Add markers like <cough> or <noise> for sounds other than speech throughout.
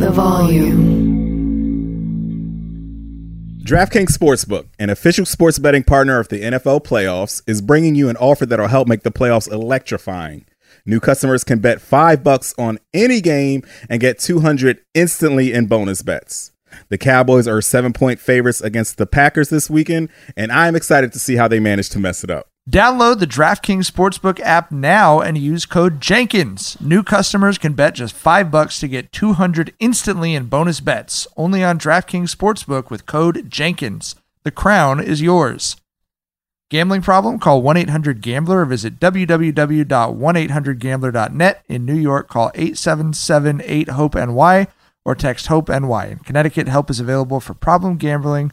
The volume. DraftKings Sportsbook, an official sports betting partner of the NFL playoffs, is bringing you an offer that'll help make the playoffs electrifying. New customers can bet 5 bucks on any game and get 200 instantly in bonus bets. The Cowboys are 7-point favorites against the Packers this weekend, and I'm excited to see how they manage to mess it up. Download the DraftKings Sportsbook app now and use code Jenkins. New customers can bet just 5 bucks to get 200 instantly in bonus bets. Only on DraftKings Sportsbook with code Jenkins. The crown is yours. Gambling problem? Call 1-800-GAMBLER or visit www.1800gambler.net. In New York, call 877-8-HOPE-NY or text HOPE-NY. In Connecticut, help is available for problem gambling.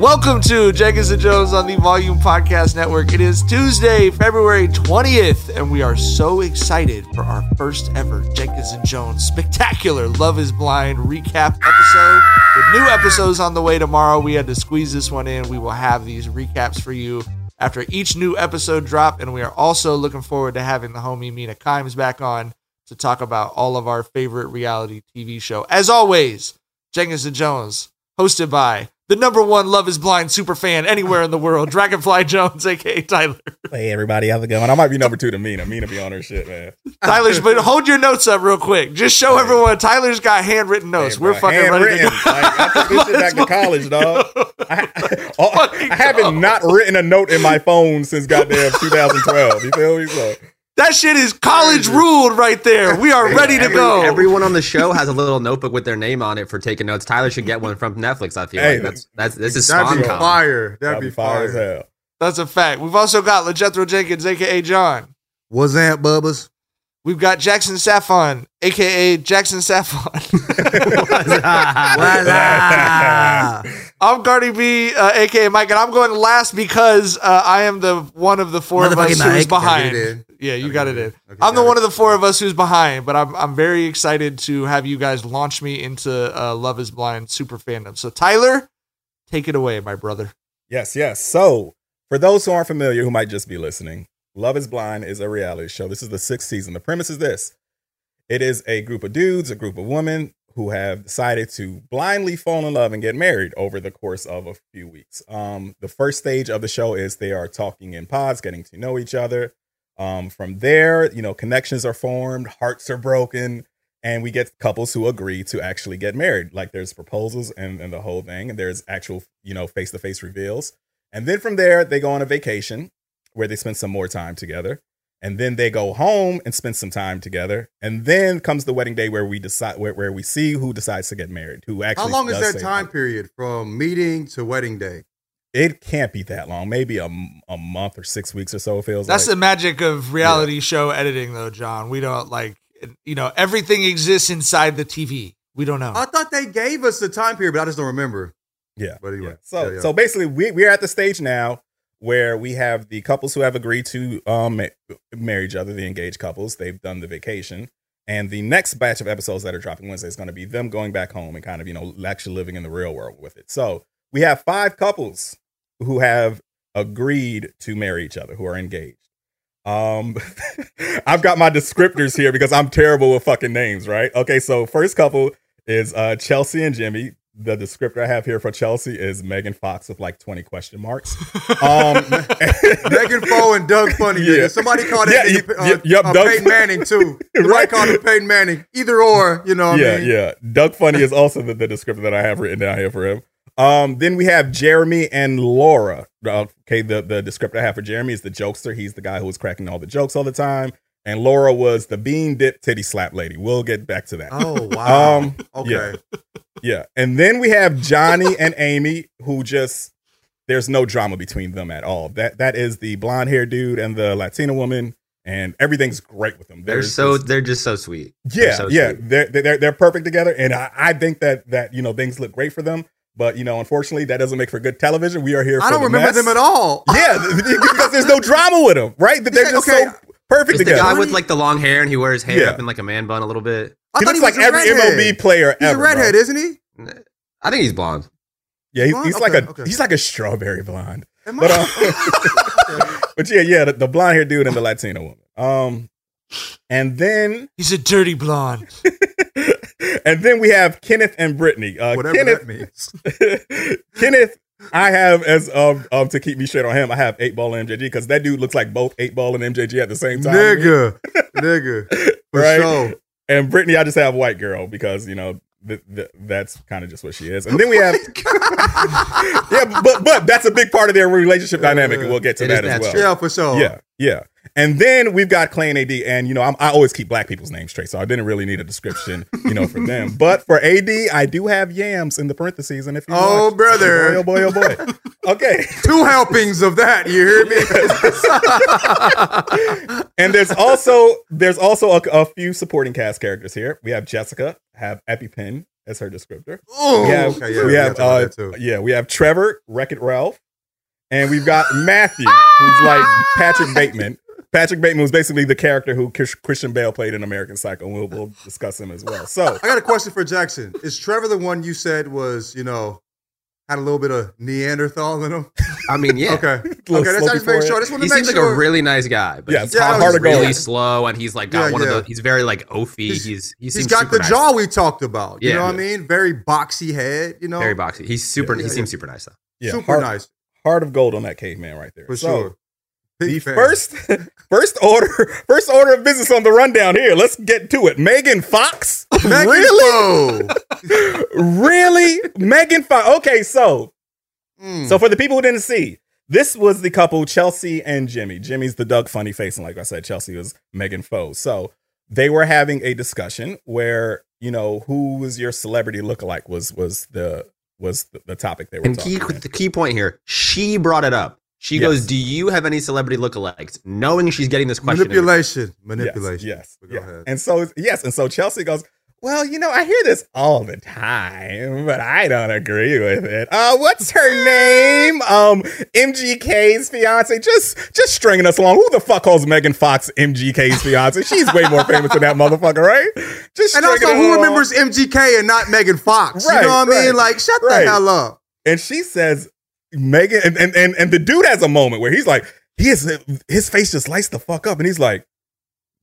Welcome to Jenkins and Jonez on the Volume Podcast Network. It is Tuesday, February 20th, and we are so excited for our first ever Jenkins and Jonez spectacular Love is Blind recap episode. With new episodes on the way tomorrow, we had to squeeze this one in. We will have these recaps for you after each new episode drop, and we are also looking forward to having the homie Mina Kimes back on to talk about all of our favorite reality TV show. As always, Jenkins and Jonez, hosted by the number one Love is Blind super fan anywhere in the world, <laughs> Dragonfly Jonez, aka Tyler. Hey everybody, how's it going? I might be number two to Mina. Mina be on her shit, man. Tyler's, but <laughs> hold your notes up real quick. Just show everyone Tyler's got handwritten notes. Hey, We're bro, fucking ready to handwritten. go. Like, I took this shit back to <laughs> college, dog. I, oh, I haven't not written a note in my phone since goddamn 2012. You feel me? So That shit is college ruled right there. We are ready to Every- go. Everyone on the show has a little notebook with their name on it for taking notes. Tyler should get one from Netflix. I feel Hey, like that's that's this is That'd be fire. That'd, that'd be, be fire as hell. That's a fact. We've also got LeJethro Jenkins, aka John. What's that, Bubbas? We've got Jackson Saffon, aka Jackson Saffon. Voila. <laughs> <laughs> <laughs> I'm Cardi B, uh, aka Mike, and I'm going last because uh, I am the one of the four of us who's behind. Gotta get it in. Yeah, you got it in. Okay, I'm the one of the four of us who's behind, but I'm I'm very excited to have you guys launch me into uh, Love Is Blind super fandom. So Tyler, take it away, my brother. Yes, yes. So, for those who aren't familiar, who might just be listening, Love is Blind is a reality show. This is the sixth season. The premise is this it is a group of dudes, a group of women who have decided to blindly fall in love and get married over the course of a few weeks. Um, the first stage of the show is they are talking in pods, getting to know each other. Um, from there, you know, connections are formed, hearts are broken, and we get couples who agree to actually get married. Like there's proposals and, and the whole thing, and there's actual, you know, face to face reveals. And then from there, they go on a vacation. where they spend some more time together. And then they go home and spend some time together. And then comes the wedding day where we decide where, where we see who decides to get married, who actually How long is does that say- time period from meeting to wedding day? It can't be that long. Maybe a, a month or six weeks or so. It feels That's the magic of reality show editing, though, John. We don't like, you know, everything exists inside the TV. We don't know. I thought they gave us the time period, but I just don't remember. Yeah. But anyway, yeah. So yeah, yeah. so basically we we're at the stage now where we have the couples who have agreed to um marry each other, the engaged couples. They've done the vacation. And the next batch of episodes that are dropping Wednesday is going to be them going back home and kind of, you know, actually living in the real world with it. So we have five couples who have agreed to marry each other, who are engaged. Um, <laughs> I've got my descriptors here because I'm terrible with fucking names, right? Okay, so first couple is uh Chelsea and Jimmy. The descriptor I have here for Chelsea is Megan Fox with like 20 question marks. <laughs> Um, <laughs> Megan Foe and Doug Funnie. Yeah. Yeah. Somebody called that Yeah, nigga, uh, y- yep, uh, Doug- Peyton Manning too. <laughs> Somebody Right. called him Peyton Manning. Either or, you know what yeah, I mean? yeah. Doug Funnie is also the, the descriptor that I have written down here for him. Um, then we have Jeremy and Laura. Uh, Okay, the, the descriptor I have for Jeremy is the jokester. He's the guy who was cracking all the jokes all the time. And Laura was the bean dip titty slap lady. We'll get back to that. Oh wow. Um, okay. yeah. Yeah. And then we have Johnny <laughs> and Amy, who just there's no drama between them at all. That that is the blonde haired dude and the Latina woman, and everything's great with them. They're so this- they're just so sweet. They're yeah, so yeah. sweet. They're, they're they're perfect together, and I, I think that that you know things look great for them. But you know, unfortunately, that doesn't make for good television. We are here. For I don't the remember mess. them at all. Yeah, <laughs> because there's no drama with them, right? That they're Yeah, just okay. so perfect It's the guy with like the long hair and he wears hair Yeah. up in like a man bun a little bit. I he thought looks like was a every redhead. MLB player He's ever. a redhead, bro. isn't he? I think he's blonde. Yeah, he's, Blonde? he's like a okay. he's like a strawberry blonde. Am But I- um, <laughs> <laughs> but yeah, yeah, the, the blonde haired dude and the Latino woman. Um, and then He's a dirty blonde. <laughs> and then we have Kenneth and Brittany. Uh, Whatever Kenneth, that means. Kenneth, I have as um, um to keep me straight on him. I have eight ball and MJG because that dude looks like both eight ball and MJG at the same time. Nigga. <laughs> Nigga. For Right? sure. And Brittany, I just have white girl because you know th- th- that's kind of just what she is. And then we have <laughs> yeah, but but that's a big part of their relationship dynamic, and we'll get to It is- that as that's well. true. Yeah, for sure. Yeah, yeah. And then we've got Clay and AD, and you know I'm, I always keep black people's names straight, so I didn't really need a description, you know, for them. But for AD, I do have yams in the parentheses, and if you Oh, watch- brother. oh boy, oh boy, oh boy. Okay, <laughs> Two helpings of that. You hear me? <laughs> and there's also there's also a, a few supporting cast characters here. We have Jessica, have EpiPen as her descriptor. Ooh. We have, Okay, yeah, we we have, uh, yeah, we have Trevor, Wreck It Ralph, and we've got <laughs> Matthew, who's like Patrick Bateman. Patrick Bateman was basically the character who Christian Bale played in American Psycho. and We'll, we'll discuss him as well. So, I got a question for Jackson. Is Trevor the one you said was, you know, had a little bit of Neanderthal in him? <laughs> I mean, yeah. Okay. <laughs> Okay, Little that's slopey just make sure. I just want He to make seems sure. like a really nice guy, but Yeah, he's it's hard- he's hard to go really with. slow and he's like got Yeah, one yeah. of the he's very like oafy. He's- He's he He's seems got super the nice. jaw we talked about. You Yeah. know what I mean? Very boxy head, you know? Very boxy. He's super. Yeah, he yeah, seems super nice though. yeah, Super heart, nice. heart of gold on that caveman right there. For so, sure. Big The fan. first, <laughs> first order, <laughs> first order of business on the rundown here. Let's get to it. Megan Fox, Megan really, really, Megan Fox. Okay, so Mm. So for the people who didn't see, this was the couple Chelsea and Jimmy. Jimmy's the Doug Funnie face, and like I said, Chelsea was Megan Foe. So they were having a discussion where you know who was your celebrity lookalike was was the was the, the topic they were And talking. key about. the key point here, she brought it up. She Yes. goes, "Do you have any celebrity lookalikes?" Knowing she's getting this question. Manipulation. Manipulation. Yes, But yes. Go yeah. ahead. And so yes, and so Chelsea goes, Well, you know, I hear this all the time, but I don't agree with it. Uh, what's her <laughs> name? Um, MGK's fiance. Just just stringing us along. Who the fuck calls Megan Fox MGK's fiance? She's way more famous than that motherfucker, right? Just And also, who along. remembers MGK and not Megan Fox? Right, you know what I right, mean? Like, shut right. the hell up. And she says, Megan, and, and, and, and the dude has a moment where he's like, he is, his face just lights the fuck up. And he's like,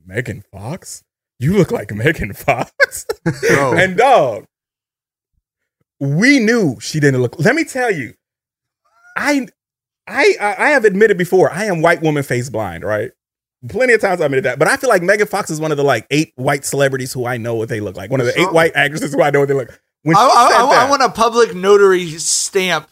Megan Fox? You look like Megan Fox. <laughs> <laughs> And dog, we knew she didn't look. Let me tell you, I, I, I have admitted before, I am white woman face blind, right? Plenty of times I admitted that, but I feel like Megan Fox is one of the like eight white celebrities who I know what they look like. One of the eight white actresses who I know what they look. When I, I- I- I want a public notary stamp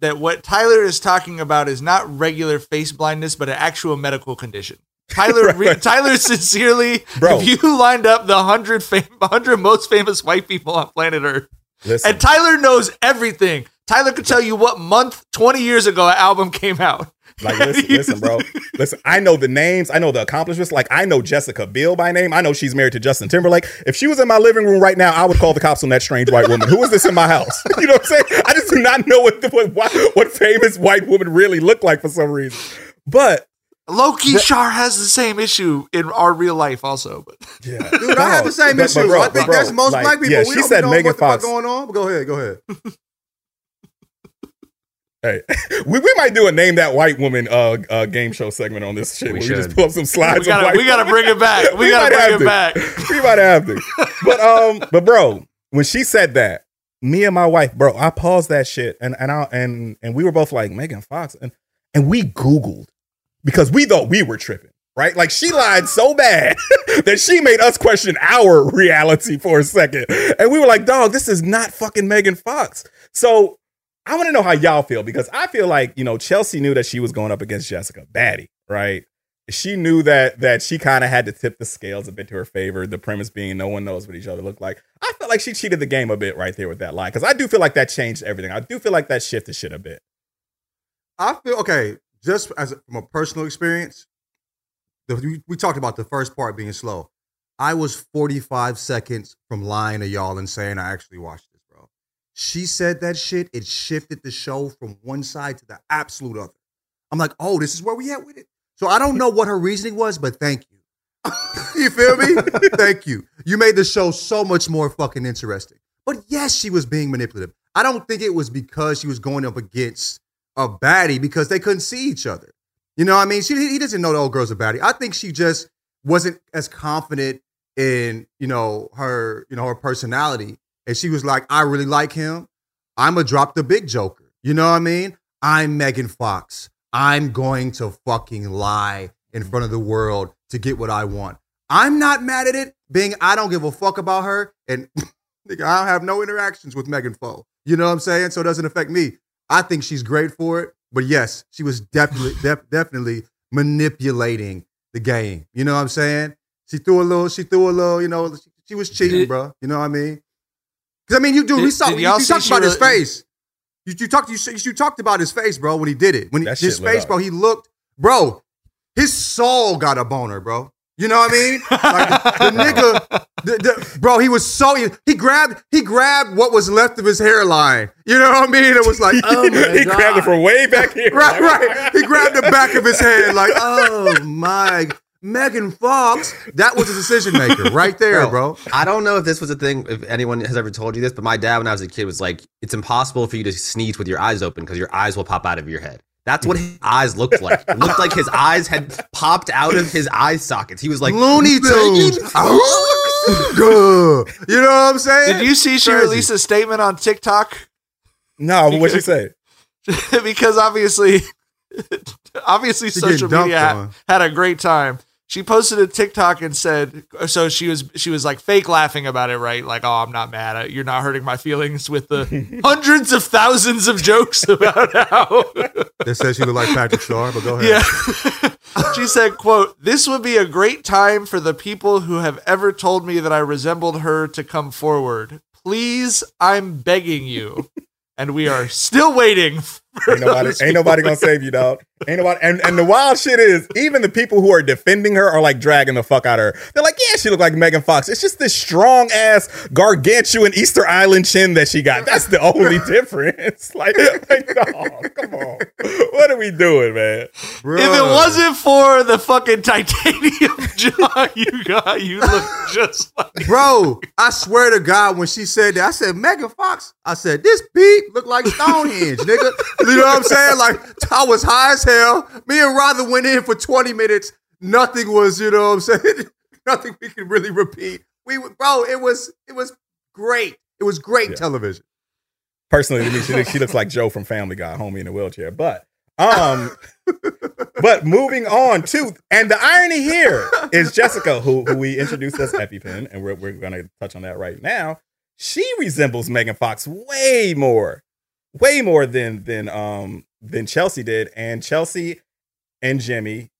that what Tyler is talking about is not regular face blindness, but an actual medical condition. Tyler, <laughs> re- Tyler, sincerely, Bro. if you lined up the hundred fam- <laughs> hundred most famous white people on planet Earth, Listen, and Tyler knows everything. Tyler could tell you what month twenty years ago an album came out. like listen, <laughs> listen, bro. Listen, I know the names, I know the accomplishments. Like I know Jessica Biel by name. I know she's married to Justin Timberlake. If she was in my living room right now, I would call the cops on that strange white woman. Who is this in my house? You know what I'm saying? I just do not know what the, what, what famous white woman really looked like for some reason. But Loki Shar has the same issue in our real life, also. But <laughs> yeah, Dude, I have the same But- but issue. bro, I think but that's most like, black people. Yeah, we she don't said know Megan what the fuck Fox. going on. But go ahead, go ahead. <laughs> Hey, <laughs> we, we might do a name that white woman uh, uh game show segment on this shit. We where we just should. pull up some slides. we gotta white we gotta bring it back. We, gotta bring it to. back. we might have to. But um, but bro, when she said that, me and my wife, bro, I paused that shit and and I and and we were both like Megan Fox and and we Googled because we thought we were tripping. Right? Like she lied so bad <laughs> that she made us question our <laughs> reality for a second. And we were like, dog, this is not fucking Megan Fox. So I want to know how y'all feel because I feel like, you know, Chelsea knew that she was going up against Jessica Batty, right? She knew that that she kind of had to tip the scales a bit to her favor. The premise being no one knows what each other look like. I felt like she cheated the game a bit right there with that lie because I do feel like that changed everything. I do feel like that shifted shit a bit. I feel okay. Just as from a personal experience, the, we, we talked about the first part being slow. I was 45 seconds from lying to y'all and saying I actually watched this, bro. She said that shit. It shifted the show from one side to the absolute other. I'm like, oh, this is where we at with it. So I don't know what her reasoning was, but thank you. <laughs> you feel me? <laughs> thank you. You made the show so much more fucking interesting. But yes, she was being manipulative. I don't think it was because she was going up against a baddie because they couldn't see each other. You know what I mean? She he doesn't know the old girl's a baddie. I think she just wasn't as confident in, you know, her, you know, her personality. And she was like, I really like him. I'ma drop the big joker. You know what I mean? I'm Megan Fox. I'm going to fucking lie in front of the world to get what I want. I'm not mad at it, being I don't give a fuck about her. And <laughs> I have no interactions with Megan Foe. You know what I'm saying? So it doesn't affect me. I think she's great for it. But yes, she was definitely <laughs> def- definitely manipulating the game. You know what I'm saying? She threw a little, she threw a little, you know, she, she was cheating, Did- bro. You know what I mean? Because I mean, you do. we saw. You, you talked about his face. You, you talked. You, you talked about his face, bro, when he did it. When he, his face, bro, he looked, bro. His soul got a boner, bro. You know what I mean? Like the, the <laughs> nigga, the, the, bro, he was so he, he grabbed he grabbed what was left of his hairline. You know what I mean? It was like, <laughs> oh, oh my he god, grabbed it from way back <laughs> here. right, right. He grabbed the back of his head, like, oh my, Megan Fox. That was a decision maker right there, bro. I don't know if this was a thing, if anyone has ever told you this, but my dad, when I was a kid, was like, it's impossible for you to sneeze with your eyes open because your eyes will pop out of your head. That's what his eyes looked like. It looked like his <laughs> eyes had popped out of his eye sockets. He was like, Looney Tunes. <laughs> You know what I'm saying? Did you see she Crazy. released a statement on TikTok? No, what'd she say? <laughs> because obviously, obviously, She social media had, on. had a great time. She posted a TikTok and said, so she was she was like fake laughing about it, right? Like, oh, I'm not mad. You're not hurting my feelings with the <laughs> hundreds of thousands of jokes about how. <laughs> They said she looked like Patrick Star, but go ahead. Yeah. <laughs> she said, quote, This would be a great time for the people who have ever told me that I resembled her to come forward. Please, I'm begging you. And we are still waiting for Ain't <laughs> nobody, those ain't nobody gonna save you, dog. Ain't nobody. And, and the wild shit is, even the people who are defending her are like dragging the fuck out of her. They're like, yeah, she looked like Megan Fox. It's just this strong ass gargantuan Easter Island chin that she got. That's the only <laughs> difference. <laughs> Like, like, dog, come on. What are we doing, man? If it wasn't for the fucking titanium jaw you got, you look just like Bro, I swear to God, when she said that, I said, Megan Fox. I said, this beat look like Stonehenge, nigga. You know what I'm saying? Like, I was high as hell. Me and Rother went in for 20 minutes. Nothing was, you know what I'm saying? <laughs> Nothing we could really repeat. We, bro, it was, it was great. It was great Yeah. television. Personally, to me, she, looks- she looks like Joe from Family Guy, homie in a wheelchair. But, um, but moving on to, and the irony here is Jessica, who who we introduced as EpiPen, and we're we're gonna touch on that right now. She resembles Megan Fox way more way more than than um than Chelsea did, and Chelsea and Jimmy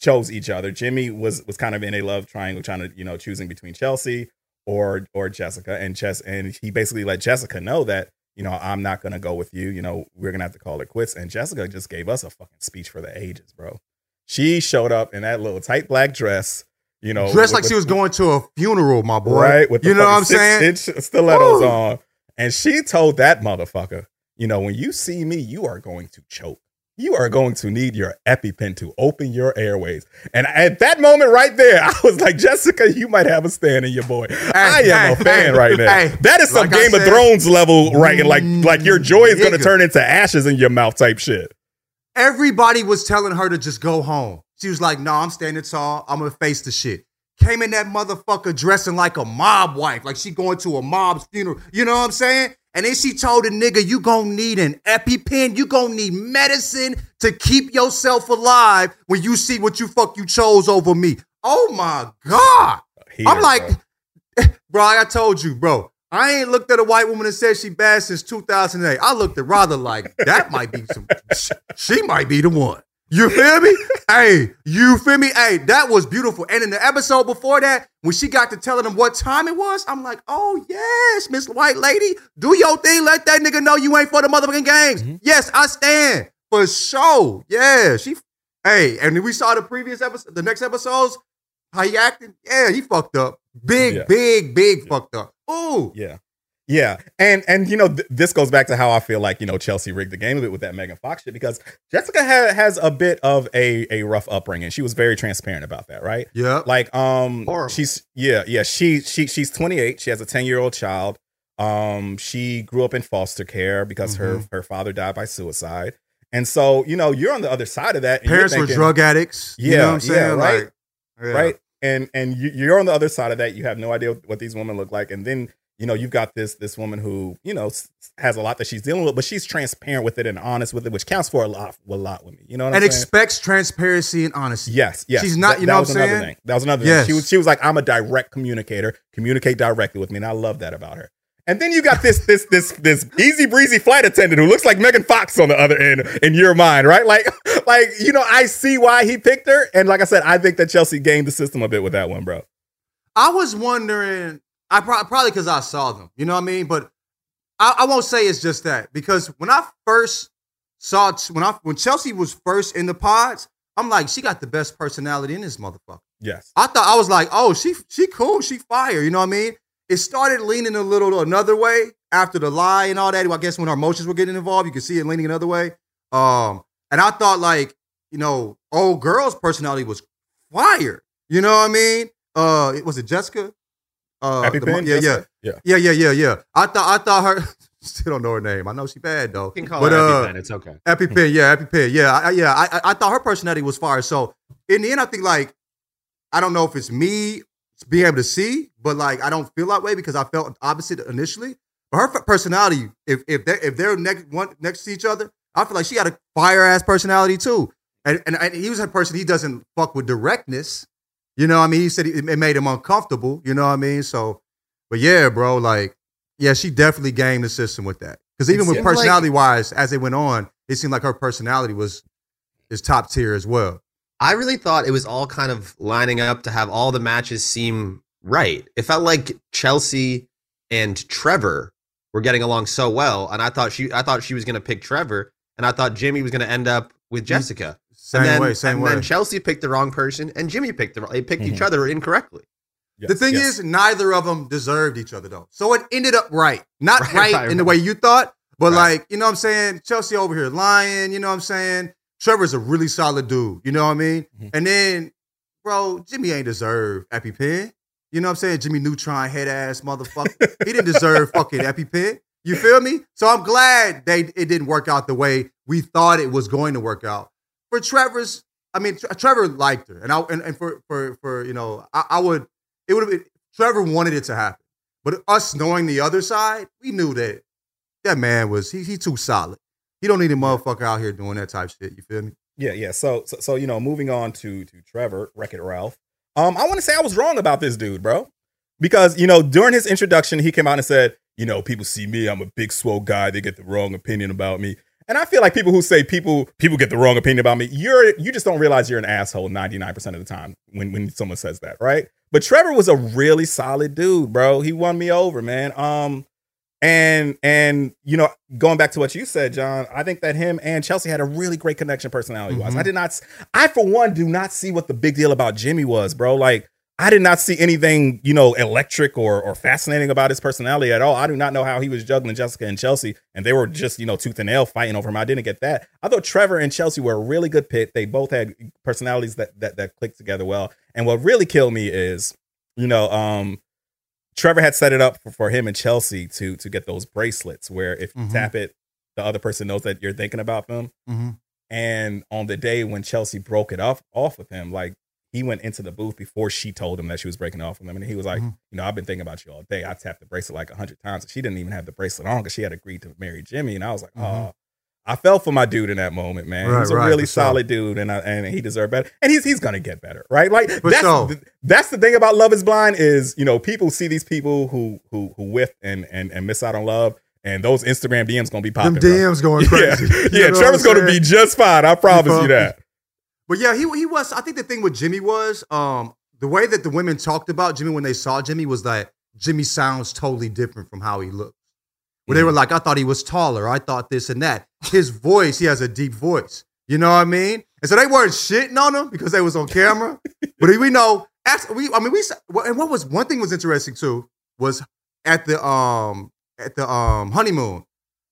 chose each other. Jimmy was was kind of in a love triangle, trying to you know choosing between Chelsea or or Jessica, and Chess and he basically let Jessica know that you know I'm not gonna go with you. You know we're gonna have to call it quits. And Jessica just gave us a fucking speech for the ages, bro. She showed up in that little tight black dress. You know, Dressed with- like she was going to a funeral, my boy. right? With the you know what I'm saying? stilettos on, and she told that motherfucker, you know, when you see me, you are going to choke. You are going to need your EpiPen to open your airways. And at that moment right there, <laughs> I was like, Jessica, you might have a stand in your boy. I am a fan hey, right now. hey, that is some like Game of Thrones level, right? And like, like your mm, joy is going to turn into ashes in your mouth type shit. Everybody was telling her to just go home. She was like, no, I'm standing tall. I'm gonna face the shit. Came in that motherfucker dressing like a mob wife, like she going to a mob's funeral. You know what I'm saying? And then she told the nigga, you gonna need an EpiPen, you gonna need medicine to keep yourself alive when you see what you fuck you chose over me. Oh my God. Here, I'm like, bro. <laughs> bro, I told you, bro. I ain't looked at a white woman and said she bad since 2008. I looked at rather like that might be some. <laughs> She might be the one. You feel me? hey, you feel me? Hey, that was beautiful. And in the episode before that, when she got to telling them what time it was, I'm like, oh yes, Miss White Lady, do your thing. Let that nigga know you ain't for the motherfucking games. Mm-hmm. Yes, I stand for sure. Yeah, she. Hey, and we saw the previous episode, the next episodes. How he acting? Yeah, he fucked up. Big, Yeah. big, big fucked up. Ooh. Yeah. Yeah. And and you know, th- this goes back to how I feel like, you know, Chelsea rigged the game a bit with that Megan Fox shit because Jessica ha- has a bit of a a rough upbringing. She was very transparent about that, right? Yeah. Like um Horrible. she's yeah, yeah, she she she's 28. She has a 10-year-old child. Um she grew up in foster care because her Mm-hmm. her father died by suicide. And so, you know, you're on the other side of that. Parents were drug addicts. You Yeah, know what I'm saying? yeah, right. Like, yeah. right? And and you, you're on the other side of that. You have no idea what these women look like, and then you know you've got this this woman who you know has a lot that she's dealing with, but she's transparent with it and honest with it, which counts for a lot a lot with me. You know what And I'm saying? expects transparency and honesty. Yes, yes. She's not- That- you that know was what I'm another saying? thing. That was another Yes. thing. She was she was like, I'm a direct communicator. Communicate directly with me, and I love that about her. And then you got this this this this easy breezy flight attendant who looks like Megan Fox on the other end in your mind, right? Like <laughs> like you know, I see why he picked her, and like I said, I think that Chelsea gained the system a bit with that one, bro. I was wondering, I pro- probably because I saw them, you know what I mean? But I, I won't say it's just that because when I first saw when I when Chelsea was first in the pods, I'm like, she got the best personality in this motherfucker. Yes. I thought I was like, oh, she she cool, she fire. You know what I mean? It started leaning a little another way after the lie and all that. I guess when our emotions were getting involved, you could see it leaning another way. Um, and I thought like, you know, old girl's personality was fire. You know what I mean? Uh, it was it Jessica? Uh, Happy the Pen? yeah, yeah, Yeah. yeah, yeah, yeah, yeah. I thought I thought her. <laughs> Still don't know her name. I know she bad though. You can call but her uh, EpiPen. It's okay. EpiPen, yeah, EpiPen, yeah, I, I- yeah. I, I- I thought her personality was fire. So in the end, I think like I don't know if it's me being able to see, but like I don't feel that way because I felt opposite initially. But her personality, if if they if they're next one next to each other, I feel like she got a fire ass personality too. And, and and he was a person he doesn't fuck with directness. You know, what I mean, he said it it made him uncomfortable. You know what I mean? So, but yeah, bro, like yeah, she definitely gamed the system with that. Because even with seemed like- personality wise, as they went on, it seemed like her personality was is top tier as well. I really thought it was all kind of lining up to have all the matches seem right. It felt like Chelsea and Trevor were getting along so well, and I thought she, I thought she was going to pick Trevor, and I thought Jimmy was going to end up with Jessica. Same and then, way, same and way. then Chelsea picked the wrong person, and Jimmy picked the wrong- they picked each Mhm. other incorrectly. Yes, the thing yes. is, neither of them deserved each other though. So it ended up right. Not Right, right, right, in the right. way you thought, but Right. like, you know what I'm saying? Chelsea over here lying, you know what I'm saying? Trevor's a really solid dude, you know what I mean? Mhm. And then, bro, Jimmy ain't deserve EpiPen. You know what I'm saying? Jimmy Neutron head ass motherfucker. he didn't deserve <laughs> fucking EpiPen. You feel me? So I'm glad they it didn't work out the way we thought it was going to work out. For Trevor's, I mean, Tre- Trevor liked her, and I and, and for for for you know, I, I would it would have been Trevor wanted it to happen, but us knowing the other side, we knew that that man was he he too solid. He don't need a motherfucker out here doing that type shit. You feel me? Yeah, yeah. So, so, so you know, moving on to to Trevor Wreck It Ralph. Um, I want to say I was wrong about this dude, bro, because you know during his introduction he came out and said, you know, people see me, I'm a big swole guy, they get the wrong opinion about me. And I feel like people who say people people get the wrong opinion about me, you're you just don't realize you're an asshole 99% of the time when when someone says that, right? But Trevor was a really solid dude, bro. He won me over, man. Um and and you know, going back to what you said, John, I think that him and Chelsea had a really great connection personality wise. Mhm. I did not I for one do not see what the big deal about Jimmy was, bro. Like I did not see anything, you know, electric or or fascinating about his personality at all. I do not know how he was juggling Jessica and Chelsea, and they were just, you know, tooth and nail fighting over him. I didn't get that. I thought Trevor and Chelsea were a really good pit. They both had personalities that that that clicked together well. And what really killed me is, you know, um, Trevor had set it up for, for him and Chelsea to to get those bracelets where if you Mhm. tap it, the other person knows that you're thinking about them. Mm-hmm. And on the day when Chelsea broke it off off with him, like he went into the booth before she told him that she was breaking off with him, and he was like, Mhm. you know, I've been thinking about you all day. I tapped the bracelet like a hundred times, she didn't even have the bracelet on because she had agreed to marry Jimmy, and I was like, oh. Mhm. I fell for my dude in that moment, man. Right, he's a right, really for sure. solid dude, and I, and he deserved better. And he's he's gonna get better, right? Like For that's sure. the, that's the thing about Love Is Blind is you know people see these people who who who whiff and and and miss out on love, and those Instagram DMs gonna be popping. Them bro. DMs going <laughs> Yeah, crazy. <laughs> yeah. You know Trevor's gonna be just fine. I promise you feel that. But yeah, he he was. I think the thing with Jimmy was um the way that the women talked about Jimmy when they saw Jimmy was that Jimmy sounds totally different from how he looked. Where they were like, I thought he was taller. I thought this and that. His voice, he has a deep voice. You know what I mean? And so they weren't shitting on him because they was on camera. <laughs> but we know, we I mean, we and what was one thing was interesting too was at the um at the um honeymoon,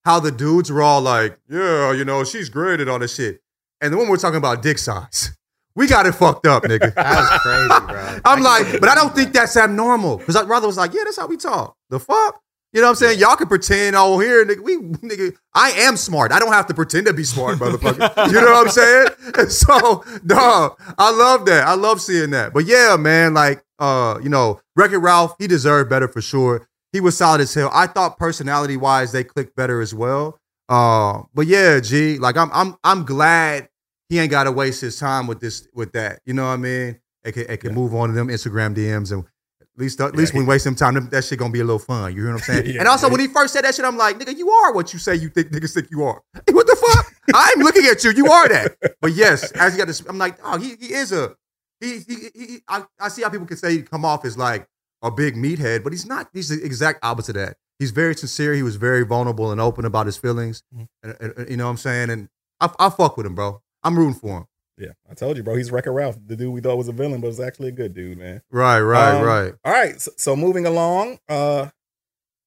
how the dudes were all like, yeah, you know, she's great and all this shit. And then when we're talking about dick size, we got it fucked up, nigga. <laughs> That was crazy, bro. I'm like, but I don't think that's abnormal. Because I rather was like, yeah, that's how we talk. The fuck? You know what I'm saying? Y'all can pretend oh here, nigga. We nigga, I am smart. I don't have to pretend to be smart, motherfucker. you know what I'm saying? <laughs> And so, dog, I love that. I love seeing that. But yeah, man, like uh, you know, Wreck-It Ralph, he deserved better for sure. He was solid as hell. I thought personality wise, they clicked better as well. Uh, but yeah, G, like I'm I'm I'm glad he ain't gotta waste his time with this with that. You know what I mean? It can, it can move on to them Instagram DMs and at least at least Yeah, when we waste some time, that shit gonna be a little fun. You hear what I'm saying? <laughs> Yeah, and also yeah. when he first said that shit, I'm like, nigga, you are what you say you think niggas think you are. <laughs> what the fuck? I'm looking at you. You are that. But yes, as he got this, I'm like, oh, he, he is a he he, he, I, I see how people can say he come off as like a big meathead, but he's not. He's the exact opposite of that. He's very sincere. He was very vulnerable and open about his feelings. Mhm. And, and- and- you know what I'm saying? And I, I fuck with him, bro. I'm rooting for him. Yeah, I told you, bro. He's Wreck-It Ralph, the dude we thought was a villain, but was actually a good dude, man. Right, right, Um, right. All right, so, so moving along, uh,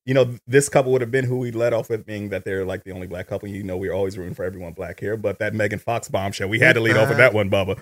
you know, this couple would have been who we led off with, being that they're like the only black couple. You know, we're always rooting for everyone black here, but that Megan Fox bombshell, we had to lead off with that one, Bubba.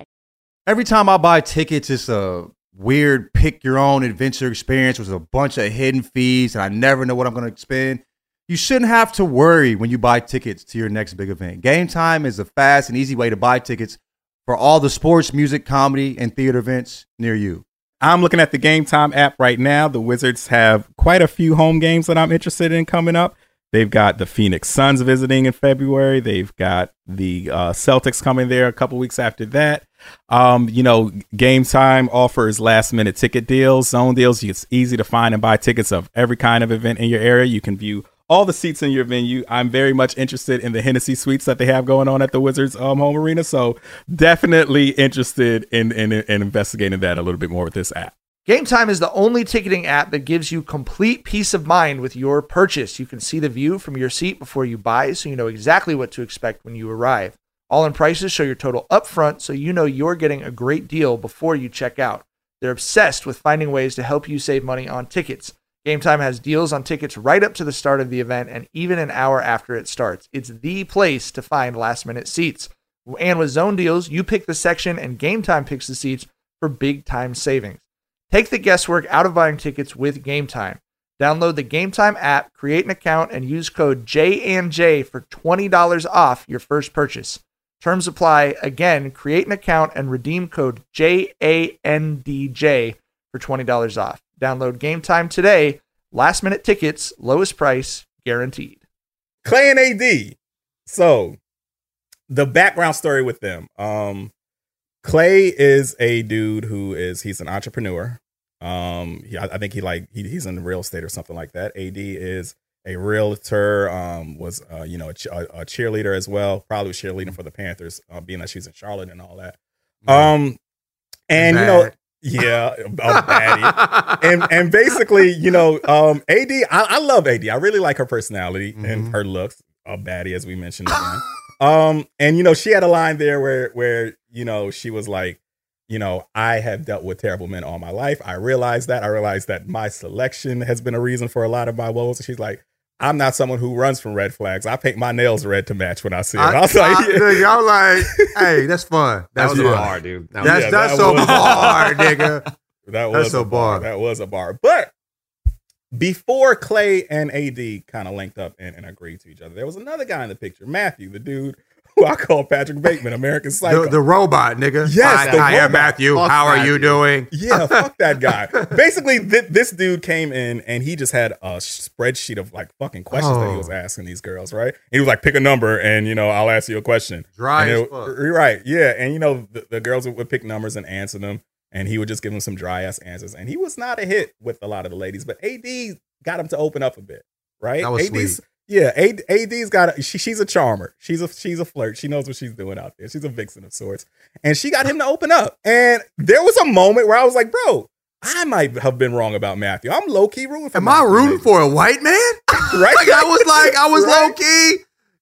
Every time I buy tickets, it's a weird pick your own adventure experience with a bunch of hidden fees, and I never know what I'm going to spend. You shouldn't have to worry when you buy tickets to your next big event. Game Time is a fast and easy way to buy tickets for all the sports, music, comedy, and theater events near you. I'm looking at the Game Time app right now. The Wizards have quite a few home games that I'm interested in coming up. They've got the Phoenix Suns visiting in February. They've got the uh, Celtics coming there a couple weeks after that. Um, you know, Game Time offers last minute ticket deals, zone deals. It's easy to find and buy tickets of every kind of event in your area. You can view all the seats in your venue. I'm very much interested in the Hennessy suites that they have going on at the Wizards um, home arena. So definitely interested in, in in investigating that a little bit more with this app. Game Time is the only ticketing app that gives you complete peace of mind with your purchase. You can see the view from your seat before you buy, so you know exactly what to expect when you arrive. All in prices show your total upfront, so you know you're getting a great deal before you check out. They're obsessed with finding ways to help you save money on tickets. Game Time has deals on tickets right up to the start of the event and even an hour after it starts. It's the place to find last minute seats. And with zone deals, you pick the section and Game Time picks the seats for big time savings. Take the guesswork out of buying tickets with Game Time. Download the Game Time app, create an account, and use code JANJ for $20 off your first purchase. Terms apply. Again, create an account and redeem code JANDJ for $20 off. Download Game Time today. Last minute tickets, lowest price guaranteed. Clay and AD. So the background story with them. Um, Clay is a dude who is he's an entrepreneur. Um, he, I, think he like he, he's in real estate or something like that. AD is a realtor. Um, was uh, you know a, a, cheerleader as well. Probably was cheerleading for the Panthers, uh, being that she's in Charlotte and all that. Um, and you know, yeah, a baddie. <laughs> and and basically, you know, um, AD, I, I love AD. I really like her personality and Mhm. her looks. A baddie, as we mentioned. <laughs> Um, and you know, she had a line there where where you know she was like, you know, I have dealt with terrible men all my life. I realize that. I realize that my selection has been a reason for a lot of my woes. And she's like, I'm not someone who runs from red flags. I paint my nails red to match when I see it. I, <laughs> was like, I, nigga, I'm like, hey, that's fun. <laughs> That That's was a fun. bar, dude. That was- That's Yeah, that's that a was- bar, <laughs> nigga. That was That's a a bar. bar. That was a bar. But before Clay and AD kind of linked up and, and agreed to each other, there was another guy in the picture, Matthew, the dude who <laughs> I call Patrick Bateman, American Psycho. The, the robot, nigga. Yes, Hi, the hi, robot. Matthew. Fuck How are you Matthew. doing? <laughs> yeah, fuck that guy. <laughs> Basically, thi- this dude came in and he just had a spreadsheet of like fucking questions that he was Oh. asking these girls, right? And he was like, pick a number and, you know, I'll ask you a question. Dry And as it- fuck. Right. Yeah. And, you know, the, the girls would, would pick numbers and answer them. And he would just give them some dry ass answers. And he was not a hit with a lot of the ladies, but AD got him to open up a bit, right? That was AD's, sweet. Yeah, AD, AD's got a, she, she's a charmer. She's a she's a flirt. She knows what she's doing out there. She's a vixen of sorts, and she got him to open up. And there was a moment where I was like, "Bro, I might have been wrong about Matthew. I'm low key rooting for. Am I rooting maybe." for a white man? <laughs> right? like I was like, I was Right? low key.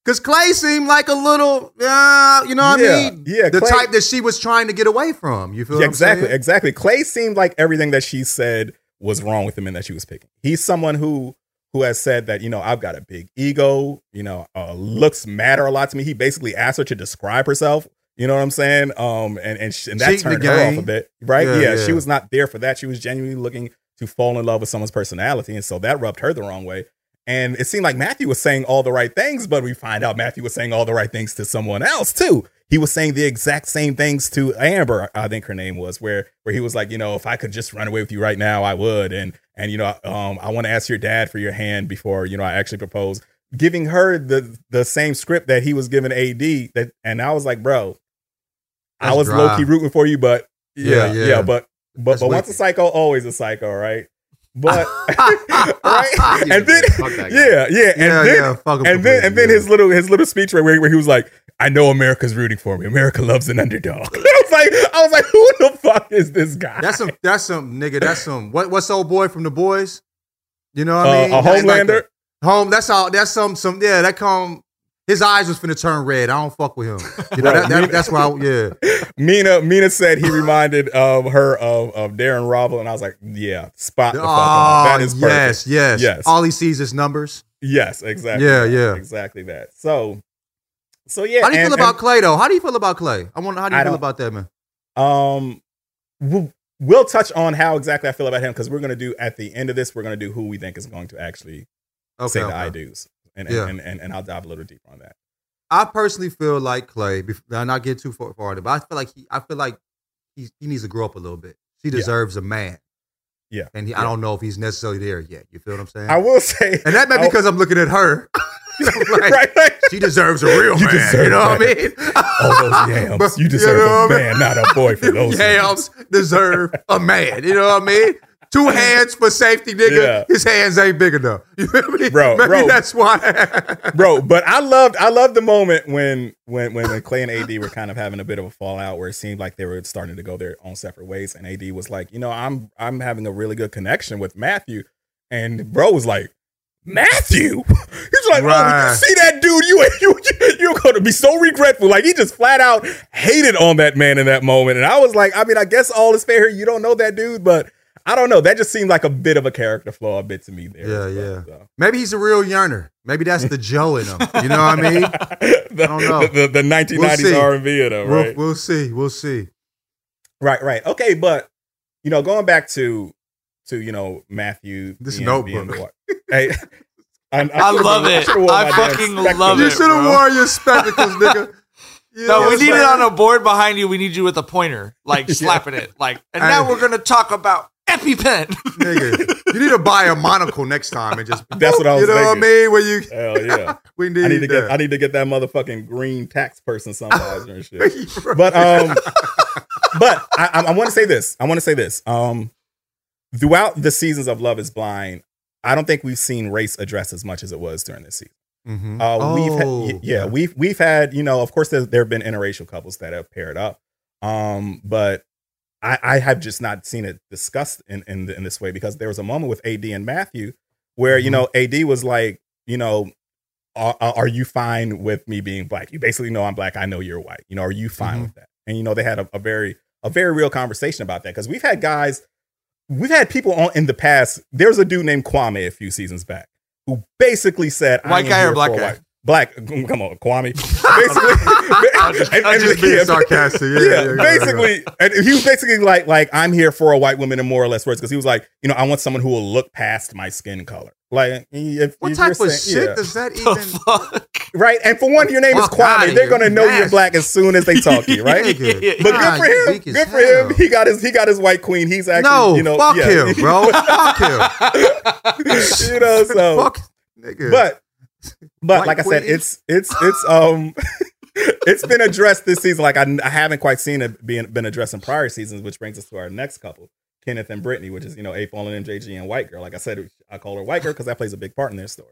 Cause Clay seemed like a little, uh, you know what Yeah, I mean? yeah, The Clay- type that she was trying to get away from. You feel Yeah, what I'm exactly, saying? exactly. Clay seemed like everything that she said was wrong with him and that she was picking. He's someone who who has said that you know I've got a big ego. You know, uh, looks matter a lot to me. He basically asked her to describe herself. You know what I'm saying? Um, and and, sh- and that Cheating turned her off a bit, right? Yeah, Yeah, yeah. she was not there for that. She was genuinely looking to fall in love with someone's personality, and so that rubbed her the wrong way. And it seemed like Matthew was saying all the right things, but we find out Matthew was saying all the right things to someone else too. He was saying the exact same things to Amber, I think her name was, where where he was like, you know, if I could just run away with you right now, I would, and and you know, um, I want to ask your dad for your hand before you know I actually propose, giving her the the same script that he was giving AD. That and I was like, bro, I was low key rooting for you, but yeah, Yeah, yeah, but but That's but once a wicked. psycho, always a psycho, right? But <laughs> right, and then bitch. Fuck that guy. yeah, yeah, and Yeah, then yeah, fuck and then and then yeah. his little his little speech right where, where he was like, "I know America's rooting for me. America loves an underdog." <laughs> I was like, I was like, who the fuck is this guy? That's some. That's some nigga. That's some. What? What's old boy from the boys? You know what Uh, I mean? a That's like Homelander? home. That's all. That's some. Some. Yeah. That come. His eyes was finna turn red. I don't fuck with him. You know. Right. that, that, that's why. I, yeah. <laughs> Mina Mina said he reminded of her of of Darren Rovell, and I was like, yeah, spot the fuck on. Oh, That is perfect. yes. Yes. yes, All he sees is numbers. yes, exactly. Yeah, that, yeah. exactly that. So, so yeah. How do you and- feel about and- Clay though? How do you feel about Clay? I want. How do you I feel about that man? Um, we'll, we'll touch on how exactly I feel about him because we're gonna do at the end of this. We're gonna do who we think is going to actually Okay. say the. I do's, and and, Yeah. and and and I'll dive a little deeper on that. I personally feel like Clay. I'll not get too far, far into, it, but I feel like he. I feel like he he needs to grow up a little bit. She Yeah. deserves a man, Yeah, and he, yeah. I don't know if he's necessarily there yet. You feel what I'm saying? I will say, and that may be because I'm looking at her. <laughs> <laughs> Like, right, right. She deserves a real You man. deserve you know what I mean? <laughs> All those yams. But- you deserve know a what I mean? man, not a boy for those yams deserve a man. You know what I mean? Two <laughs> hands for safety, nigga. Yeah. His hands ain't big enough. <laughs> You feel me? Bro, Maybe bro. that's why. <laughs> bro. But I loved, I loved the moment when, when, when, when Clay and AD were kind of having a bit of a fallout, where it seemed like they were starting to go their own separate ways, and AD was like, you know, I'm, I'm having a really good connection with Matthew, and bro was like, Matthew. He's like, oh, you see that dude? You, you, you're going to be so regretful. Like he just flat out hated on that man in that moment, and I was like, I mean, I guess all is fair. You don't know that dude, but. I don't know. That just seemed like a bit of a character flaw, a bit to me there. Yeah, well, yeah. so. Maybe he's a real yearner. Maybe that's the Joe in him. You know what I mean? <laughs> the, I don't know. The, the, the 1990s We'll. R&B in them, We'll, right? we'll see. We'll see. right, right. Okay, but you know, going back to to you know Matthew. This being- notebook. being the hey, <laughs> I, I love it. I fucking love it. You should have worn your spectacles, nigga. <laughs> You No, we need it on a board behind you. We need you with a pointer, like slapping it. Like, and now we're gonna talk about EpiPen. <laughs> nigga. You need to buy a monocle next time and just. That's what I was You know what I mean? Where you. Hell yeah. <laughs> We need, I need to get that. I need to get that motherfucking green tax person sunvisor <laughs> and shit. But um, but I, I, I want to say this. I want to say this. Um, throughout the seasons of Love Is Blind, I don't think we've seen race addressed as much as it was during this season. Mhm. Uh, we've Oh, had, yeah, we've we've had you know, of course, there, there have been interracial couples that have paired up, um, but I, I have just not seen it discussed in in, in this way because there was a moment with AD and Matthew where you know AD was like, you know, are, are you fine with me being black? You basically know I'm black. I know you're white. You know, are you fine Mhm. with that? And you know, they had a, a very a very real conversation about that because we've had guys, we've had people on in the past. There's a dude named Kwame a few seasons back who basically said, White guy or black guy? white- Black, <laughs> come on, Kwame. <laughs> Basically, I'm just- I'm just being sarcastic. Yeah, yeah, yeah, yeah. basically, and he was basically like, like I'm here for a white woman in more or less words because he was like, you know, I want someone who will look past my skin color. Like, if, What if type you're of saying- shit yeah. does that even? right? And for one, your name is Fuck outta Kwame. They're here, gonna know nasty. you're black as soon as they <laughs> talk to you, right? Nigga. But God, good for him. Good for him. He got his he got his white queen. He's actually No, you know fuck yeah. him, bro. fuck him. you know, so fuck, nigga. but but White like I said, it's it's it's um <laughs> it's been addressed this season. Like I, I haven't quite seen it being been addressed in prior seasons, which brings us to our next couple, Kenneth and Brittany, which is you know 8Ball and MJG and White Girl. Like I said, I call her White Girl because that plays a big part in their story.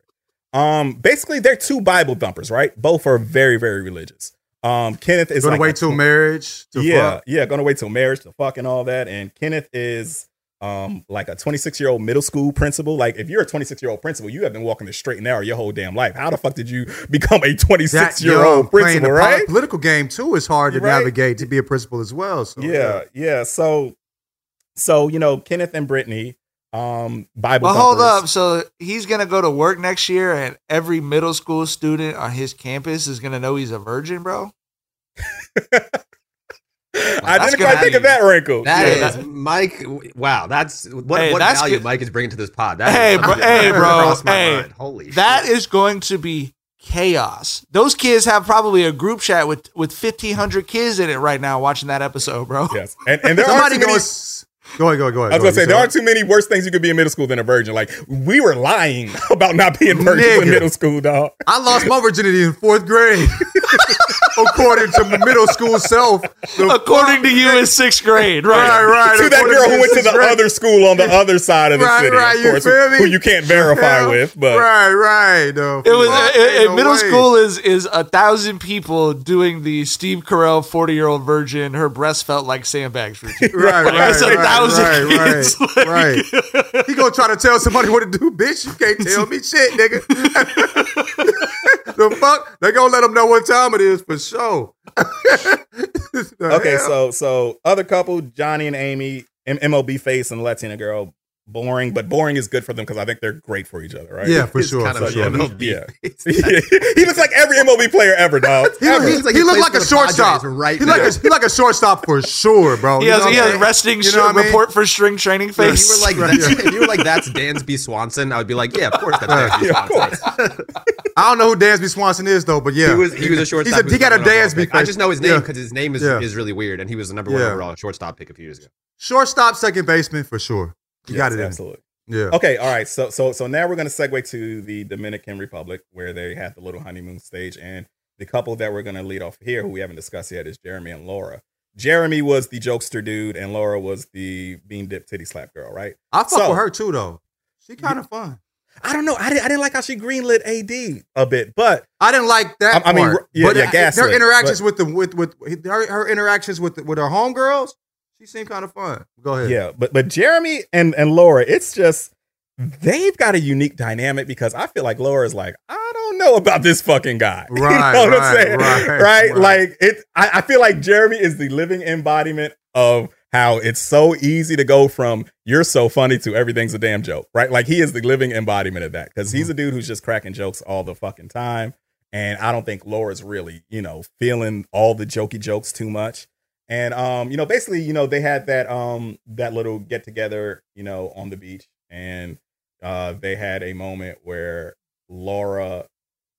Um, basically, they're two Bible thumpers, right? Both are very very religious. Um, Kenneth is gonna like wait a- till marriage. To yeah, fuck. yeah, gonna wait till marriage to fuck and all that. And Kenneth is um like a 26 year old middle school principal. Like if you're a 26 year old principal, you have been walking the straight and narrow your whole damn life. How the fuck did you become a 26 year old principal, the right? Political game too is hard to Right. navigate to be a principal as well. So Yeah, yeah. So, so you know, Kenneth and Brittany, um, Bible. Well, hold up. So he's gonna go to work next year, and every middle school student on his campus is gonna know he's a virgin, bro. <laughs> I That's didn't gonna quite think of that wrinkle. That Yeah. is Mike. Wow, that's what, Hey, what that's value good. Mike is bringing to this pod. That Hey, is bro, hey, bro, hey, mind. Holy that shit. is going to be chaos. Those kids have probably a group chat with with fifteen hundred kids in it right now watching that episode, bro. Yes, and and there are Somebody too many. goes. Go ahead, go ahead, go ahead. I was go gonna say there aren't too many worse things you could be in middle school than a virgin. Like we were lying <laughs> about not being virgins in middle school, dog. I lost my virginity in fourth grade, <laughs> according to my middle school self. According to you in sixth grade, Right, right? right. to that girl who went to the grade. other school on the other side of the Right, city, right, of you course, feel me? who you can't verify Yeah. with. But right, right. No, It was fuck, uh, ain't no middle way. school is is a thousand people doing the Steve Carell forty year old virgin. Her breast felt like sandbags routine. <laughs> Right, Like, right, a right, thousand right, kids. right, <laughs> right. He gonna try to tell somebody what to do, bitch. You can't tell me shit, nigga. <laughs> the fuck? They gonna let them know what time it is for sure. <laughs> Okay, hell? so so other couple, Johnny and Amy, M- MLB face and Latina girl, boring, but boring is good for them because I think they're great for each other, right? yeah, for It's sure. kind of So, yeah, MLB. <laughs> yeah. <laughs> he looks like every MLB player ever, dog. He, Ever. he, Looks like he he look like a shortstop. Padres right he like a he like a shortstop for sure, bro. He You has, know he has resting You know what mean? report for string training If you were like Right. <laughs> that, if you were like that's Dansby Swanson, I would be like, yeah, of course that's Dansby Yeah, Swanson. I don't know who Dansby Swanson is though, but yeah, He was he was a shortstop. He's a, he got a the number Dansby. I just know his name because his name is is really weird, and he was the number one overall shortstop pick a few years ago. shortstop, second baseman for sure. You Yes, got it. in. absolutely. Yeah. Okay, all right. So so so now we're gonna segue to the Dominican Republic where they had the little honeymoon stage, and the couple that we're gonna lead off here, who we haven't discussed yet, is Jeremy and Laura. Jeremy was the jokester dude, and Laura was the bean dip titty slap girl, right? I fuck So- with her too though. She kind of fun. I don't know. I didn't, I didn't like how she greenlit AD a bit, but I didn't like that. I- I mean, yeah, but yeah, her gaslit, interactions but- with the with with her, her interactions with the, with her homegirls, she seemed kind of fun. Go ahead. yeah, but but Jeremy and and Laura, it's just they've got a unique dynamic because I feel like Laura is like, I don't know about this fucking guy. <laughs> Right, you know what right, I'm saying? right, <laughs> Right? right. Like it I, I feel like Jeremy is the living embodiment of how it's so easy to go from you're so funny to everything's a damn joke, right? Like he is the living embodiment of that because Mm-hmm. he's a dude who's just cracking jokes all the fucking time. And I don't think Laura's really, you know, feeling all the jokey jokes too much. And um, you know, basically, you know, they had that um that little get together, you know, on the beach, and uh they had a moment where Laura,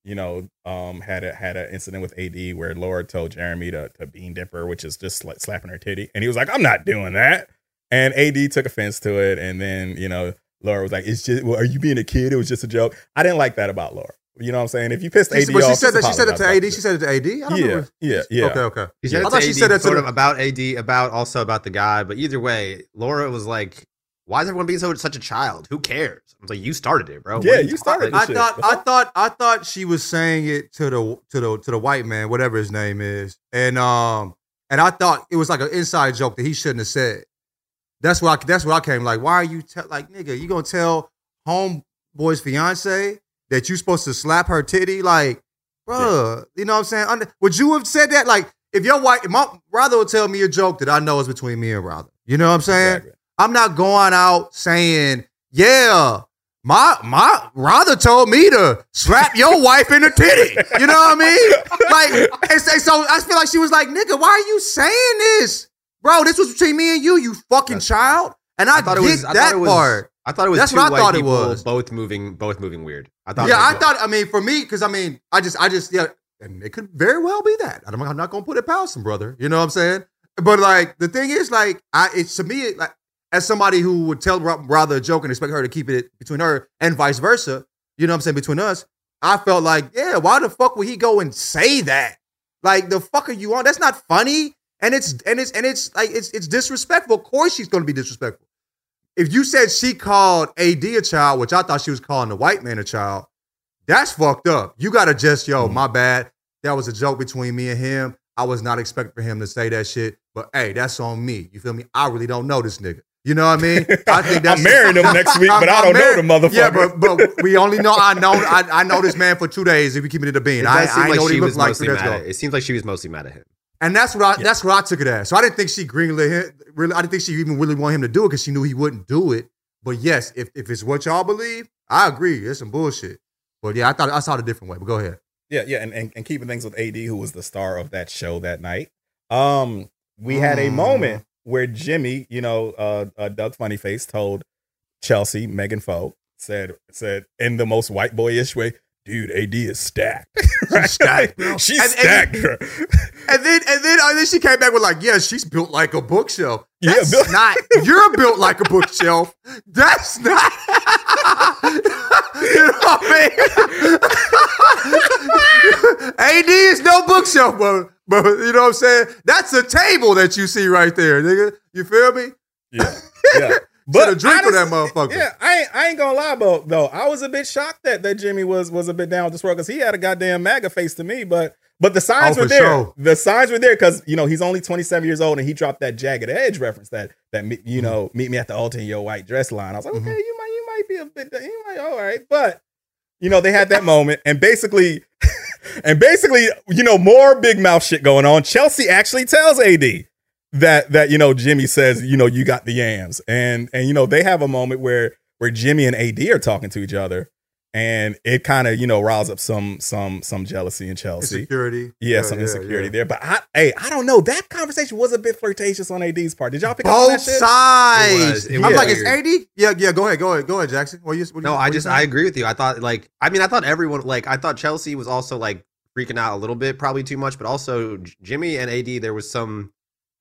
you know, um had a had an incident with AD where Laura told Jeremy to to bean dip her, which is just like slapping her titty, and he was like, "I'm not doing that," and AD took offense to it, and then you know, Laura was like, "It's just, well, are you being a kid? It was just a joke." I didn't like that about Laura. You know what I'm saying? If you pissed She, AD but she off, said that she said it to AD. about She said it to AD. I don't Yeah, remember. yeah, yeah. Okay, okay. She I said it thought to she AD, said that to sort the- of about AD, about also about the guy. But either way, Laura was like, "Why is everyone being so such a child? Who cares?" I was like, "You started it, bro. Yeah, are you started I shit. thought I thought I thought she was saying it to the to the to the white man, whatever his name is, and um and I thought it was like an inside joke that he shouldn't have said. That's why I, that's why I came like, why are you tell like nigga? You gonna tell homeboy's fiance that you're supposed to slap her titty? Like, bruh, you know what I'm saying? Would you have said that? Like, if your wife, my brother would tell me a joke that I know is between me and brother. You know what I'm saying? Exactly. I'm not going out saying, yeah, my my Rather told me to slap your <laughs> wife in the titty. You know what I mean? Like, and say so. I feel like she was like, nigga, why are you saying this, bro? This was between me and you, you fucking child. And I, I thought get it was. That was. part. I thought it was That's what I thought it was. both moving, both moving weird. I thought. yeah, I thought. I mean, for me, because I mean, I just, I just, yeah, and it could very well be that. I'm, I'm not gonna put it past him, brother. You know what I'm saying? But like, the thing is, like, I, it's to me, like, as somebody who would tell rather a joke and expect her to keep it between her and vice versa. You know what I'm saying? Between us, I felt like, yeah, why the fuck would he go and say that? Like, the fuck are you on? That's not funny. And it's and it's and it's like it's it's disrespectful. Of course, she's gonna be disrespectful. If you said she called AD a child, which I thought she was calling the white man a child, that's fucked up. You gotta just, yo, mm. my bad. That was a joke between me and him. I was not expecting for him to say that shit. But hey, that's on me. You feel me? I really don't know this nigga. You know what I mean? <laughs> I think that's I'm marrying him next week, but I don't know the motherfucker. Yeah, but but <laughs> we only know I know I, I know this man for two days if we keep it in the bean. It I, does I like know what he was looked like mostly mad. At, it seems like she was mostly mad at him. And that's what I that's what I took it as. So I didn't think she greenlit him. Really, I didn't think she even really wanted him to do it because she knew he wouldn't do it. But yes, if if it's what y'all believe, I agree. It's some bullshit. But yeah, I thought I saw it a different way. But go ahead. Yeah, yeah, and, and, and keeping things with AD, who was the star of that show that night. Um, we had a Mm. moment where Jimmy, you know, uh, uh Doug Funnie face told Chelsea, Megan Foe, said said in the most white boyish way, dude, AD is stacked. <laughs> She's stacked, bro. She's And- stacked. and- And then and then and then she came back with like, yeah, she's built like a bookshelf. Yeah, built- not. You're built like a bookshelf. That's not. <laughs> you know what I mean? <laughs> AD is no bookshelf, but but you know what I'm saying. That's a table that you see right there, nigga. You feel me? yeah, yeah. But a drink for that motherfucker. Yeah, I ain't, I ain't gonna lie, but though I was a bit shocked that that Jimmy was was a bit down with this world because he had a goddamn MAGA face to me, but but the signs Oh, were there. sure. The signs were there because you know he's only 27 years old and he dropped that jagged edge reference that that you know meet me at the altar in your white dress line. I was like, Mm-hmm. okay, you might you might be a bit you might all right, but you know they had that moment and basically <laughs> and basically you know more big mouth shit going on. Chelsea actually tells AD that that you know Jimmy says you know you got the yams and and you know they have a moment where where Jimmy and AD are talking to each other and it kind of you know riles up some some some jealousy in Chelsea. Insecurity. Yeah, Yeah, some yeah, insecurity yeah. there. But I hey, I don't know. That conversation was a bit flirtatious on AD's part. Did y'all pick up on that Both shit? It sides. was- it I'm was like, it's weird. AD. Yeah, yeah. Go ahead, go ahead, go ahead, Jackson. What you? What No, you, I what you just? I agree with you. I thought like I mean I thought everyone like I thought Chelsea was also like freaking out a little bit, probably too much, but also Jimmy and AD there was some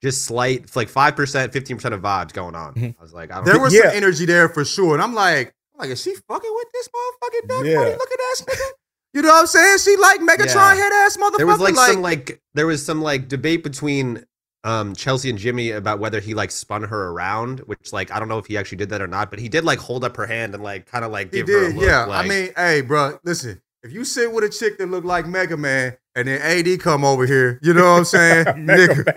just slight like five percent, fifteen percent of vibes going on. Mhm. I was like, I don't There know. was Yeah. some energy there for sure, and I'm like, I'm like, is she fucking with this motherfucking duck Yeah. funny looking ass nigga? You know what I'm saying? She like Megatron Yeah. head ass motherfucker. there was like, some like there was some like debate between um Chelsea and Jimmy about whether he like spun her around, which like I don't know if he actually did that or not, but he did like hold up her hand and like kind of like he give her a look, yeah, like- I mean, hey, bro, listen. If you sit with a chick that look like Mega Man, and then AD come over here, you know what I'm saying, <laughs> nigga.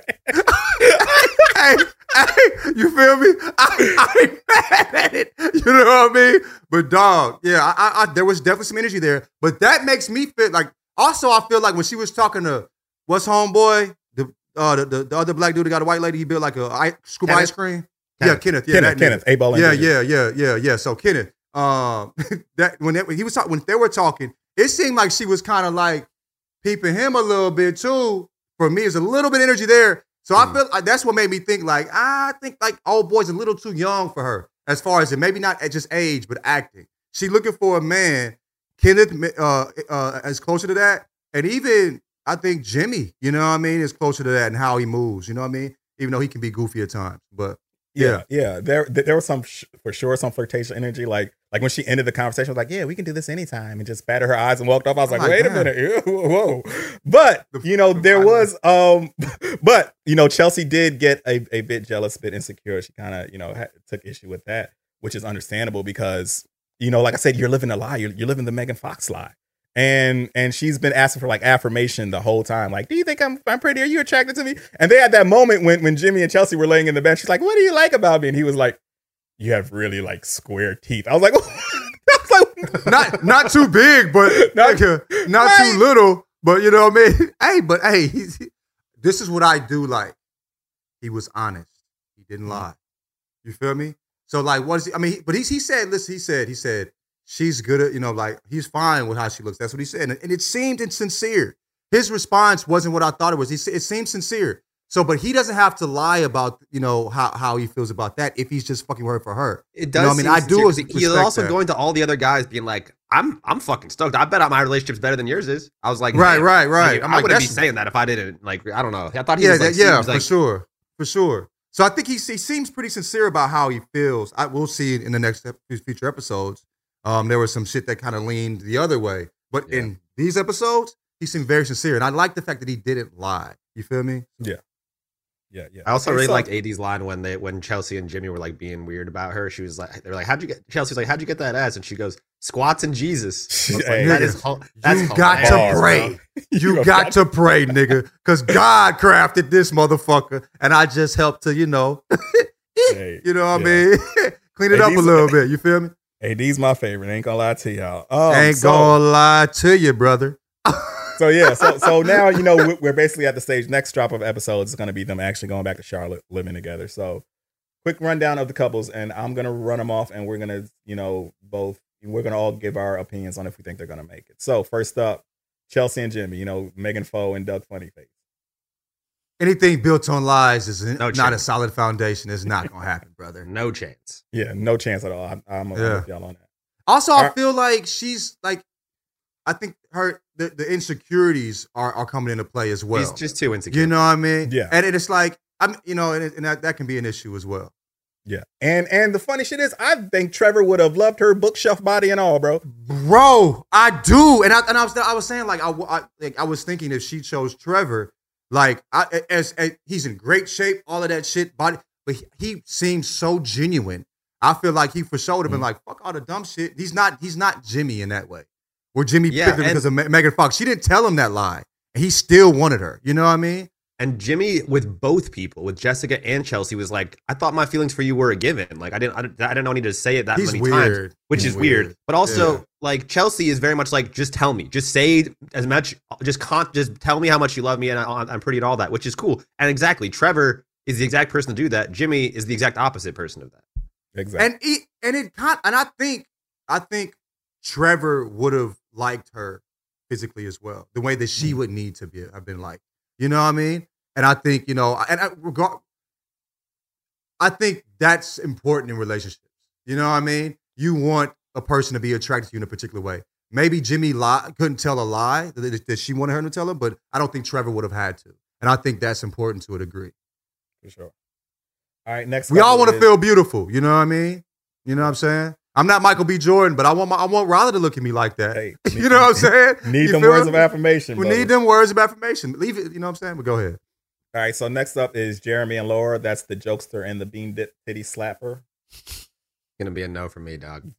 Hey, hey, you feel me? I, I ain't <laughs> mad at it. You know what I mean? But dog, yeah, I, I, I, there was definitely some energy there. But that makes me feel like. Also, I feel like when she was talking to what's homeboy, the uh, the, the, the other black dude that got a white lady, he built like a ice, scoop Kenneth? ice cream. Yeah, Kenneth. Yeah, Kenneth. Kenneth, A ball. Yeah, yeah, yeah, yeah, yeah. So Kenneth, um, <laughs> that when, they, when he was talking, when they were talking, it seemed like she was kind of like peeping him a little bit too. For me, there's a little bit of energy there. So I feel like that's what made me think like ah, I think like old boy's a little too young for her as far as it maybe not at just age but acting. She looking for a man. Kenneth uh, uh, is closer to that, and even I think Jimmy, you know what I mean, is closer to that and how he moves. You know what I mean, even though he can be goofy at times, but Yeah, yeah. There, there was some sh- for sure some flirtation energy. Like, like when she ended the conversation, I was like, "Yeah, we can do this anytime," and just patted her eyes and walked off. I was Oh like, "Wait God. a minute, ew, <laughs> whoa!" But you know, there was, um, <laughs> but you know, Chelsea did get a, a bit jealous, a bit insecure. She kind of, you know, had, took issue with that, which is understandable because, you know, like I said, you're living a lie. You're, you're living the Megan Fox lie. And and she's been asking for like affirmation the whole time. Like, do you think I'm I'm pretty? Are you attracted to me? And they had that moment when when Jimmy and Chelsea were laying in the bed. She's like, "What do you like about me?" And he was like, "You have really like square teeth." I was like, <laughs> I was like <laughs> not not too big, but <laughs> Not- not, Right. too little. But you know what I mean? Hey, but hey, he's, this is what I do like. He was honest. He didn't mm-hmm. lie. You feel me? So like, what is he? I mean, but he he said, listen, he said, he said, she's good at, you know, like he's fine with how she looks. That's what he said, and, and it seemed insincere. His response wasn't what I thought it was. He said it seemed sincere. So, but he doesn't have to lie about you know how, how he feels about that if he's just fucking worried for her. It You does. know I mean, I do He's also that. going to all the other guys, being like, "I'm, I'm fucking stoked. I bet my relationship's better than yours is." I was like, Right, "Man." right, right. Like, I'm I like, wouldn't be saying that if I didn't. Like, I don't know. I thought he yeah, was like, that- yeah, seems for like, sure, for sure. So I think he, he seems pretty sincere about how he feels. I will see in the next ep- future episodes. Um, there was some shit that kind of leaned the other way, but Yeah. in these episodes, he seemed very sincere, and I like the fact that he didn't lie. You feel me? Yeah, yeah, yeah. I also Okay, really so- liked AD's line when they when Chelsea and Jimmy were like being weird about her. She was like, "They're like, how'd you get?" Chelsea's like, "How'd you get that ass?" And she goes, "Squats and Jesus." <laughs> I was like, Hey, that nigga, is ho- that's you got to hilarious, pray. <laughs> You, You got got to pray, nigga, because God crafted this motherfucker, and I just helped to, you know, <laughs> Hey, you know what yeah. I mean, clean it Hey, up a little bit. You feel me? AD's my favorite. Ain't gonna lie to y'all. Um, Ain't so- gonna lie to you, brother. So yeah, so so now you know we- we're basically at the stage. Next drop of episodes is going to be them actually going back to Charlotte, living together. So quick rundown of the couples, and I'm gonna run them off, and we're gonna you know both we're gonna all give our opinions on if we think they're gonna make it. So first up, Chelsea and Jimmy. You know Megan Foe and Doug Funnie face. Anything built on lies is No not a solid foundation. It's not gonna happen, brother. <laughs> No chance. Yeah, no chance at all. I, I'm, I'm Yeah. with y'all on that. Also, I Alright. feel like she's like I think her the, the insecurities are, are coming into play as well. He's just too insecure. You know what I mean? Yeah. And it's like I'm, you know, and, it, and that, that can be an issue as well. Yeah. And and the funny shit is, I think Trevor would have loved her bookshelf body and all, bro. Bro, I do, and I and I was I was saying like I, I like I was thinking if she chose Trevor, like I as, as he's in great shape, all of that shit, body, but he, he seems so genuine. I feel like he for sure would have been Mm. like fuck all the dumb shit. He's not he's not Jimmy in that way. Where Jimmy Yeah, picked her because of Megan Fox. She didn't tell him that lie, and he still wanted her. You know what I mean? And Jimmy, with both people, with Jessica and Chelsea, was like, "I thought my feelings for you were a given. Like, I didn't, I didn't, I didn't know I needed to say it that He's many weird. times, which He's is weird. weird. But also, Yeah. like Chelsea is very much like, just tell me, just say as much, just con- just tell me how much you love me and I, I'm pretty and all that, which is cool. And exactly, Trevor is the exact person to do that. Jimmy is the exact opposite person of that. Exactly. And it and it con- and I think I think Trevor would have liked her physically as well, the way that Mm. she would need to be have been liked. You know what I mean? And I think you know, and I, regard, I think that's important in relationships. You know what I mean? You want a person to be attracted to you in a particular way. Maybe Jimmy lie, couldn't tell a lie that, that she wanted her to tell her, but I don't think Trevor would have had to. And I think that's important to a degree. For sure. All right, next. We all want to feel beautiful. You know what I mean? You know what I'm saying? I'm not Michael B. Jordan, but I want my, I want Riley to look at me like that. Hey, <laughs> you know what I'm <laughs> saying? Need You them words me? of affirmation. We brother. need them words of affirmation. Leave it. You know what I'm saying? But go ahead. All right, so next up is Jeremy and Laura. That's the jokester and the bean dip titty slapper. Gonna be a no for me, dog.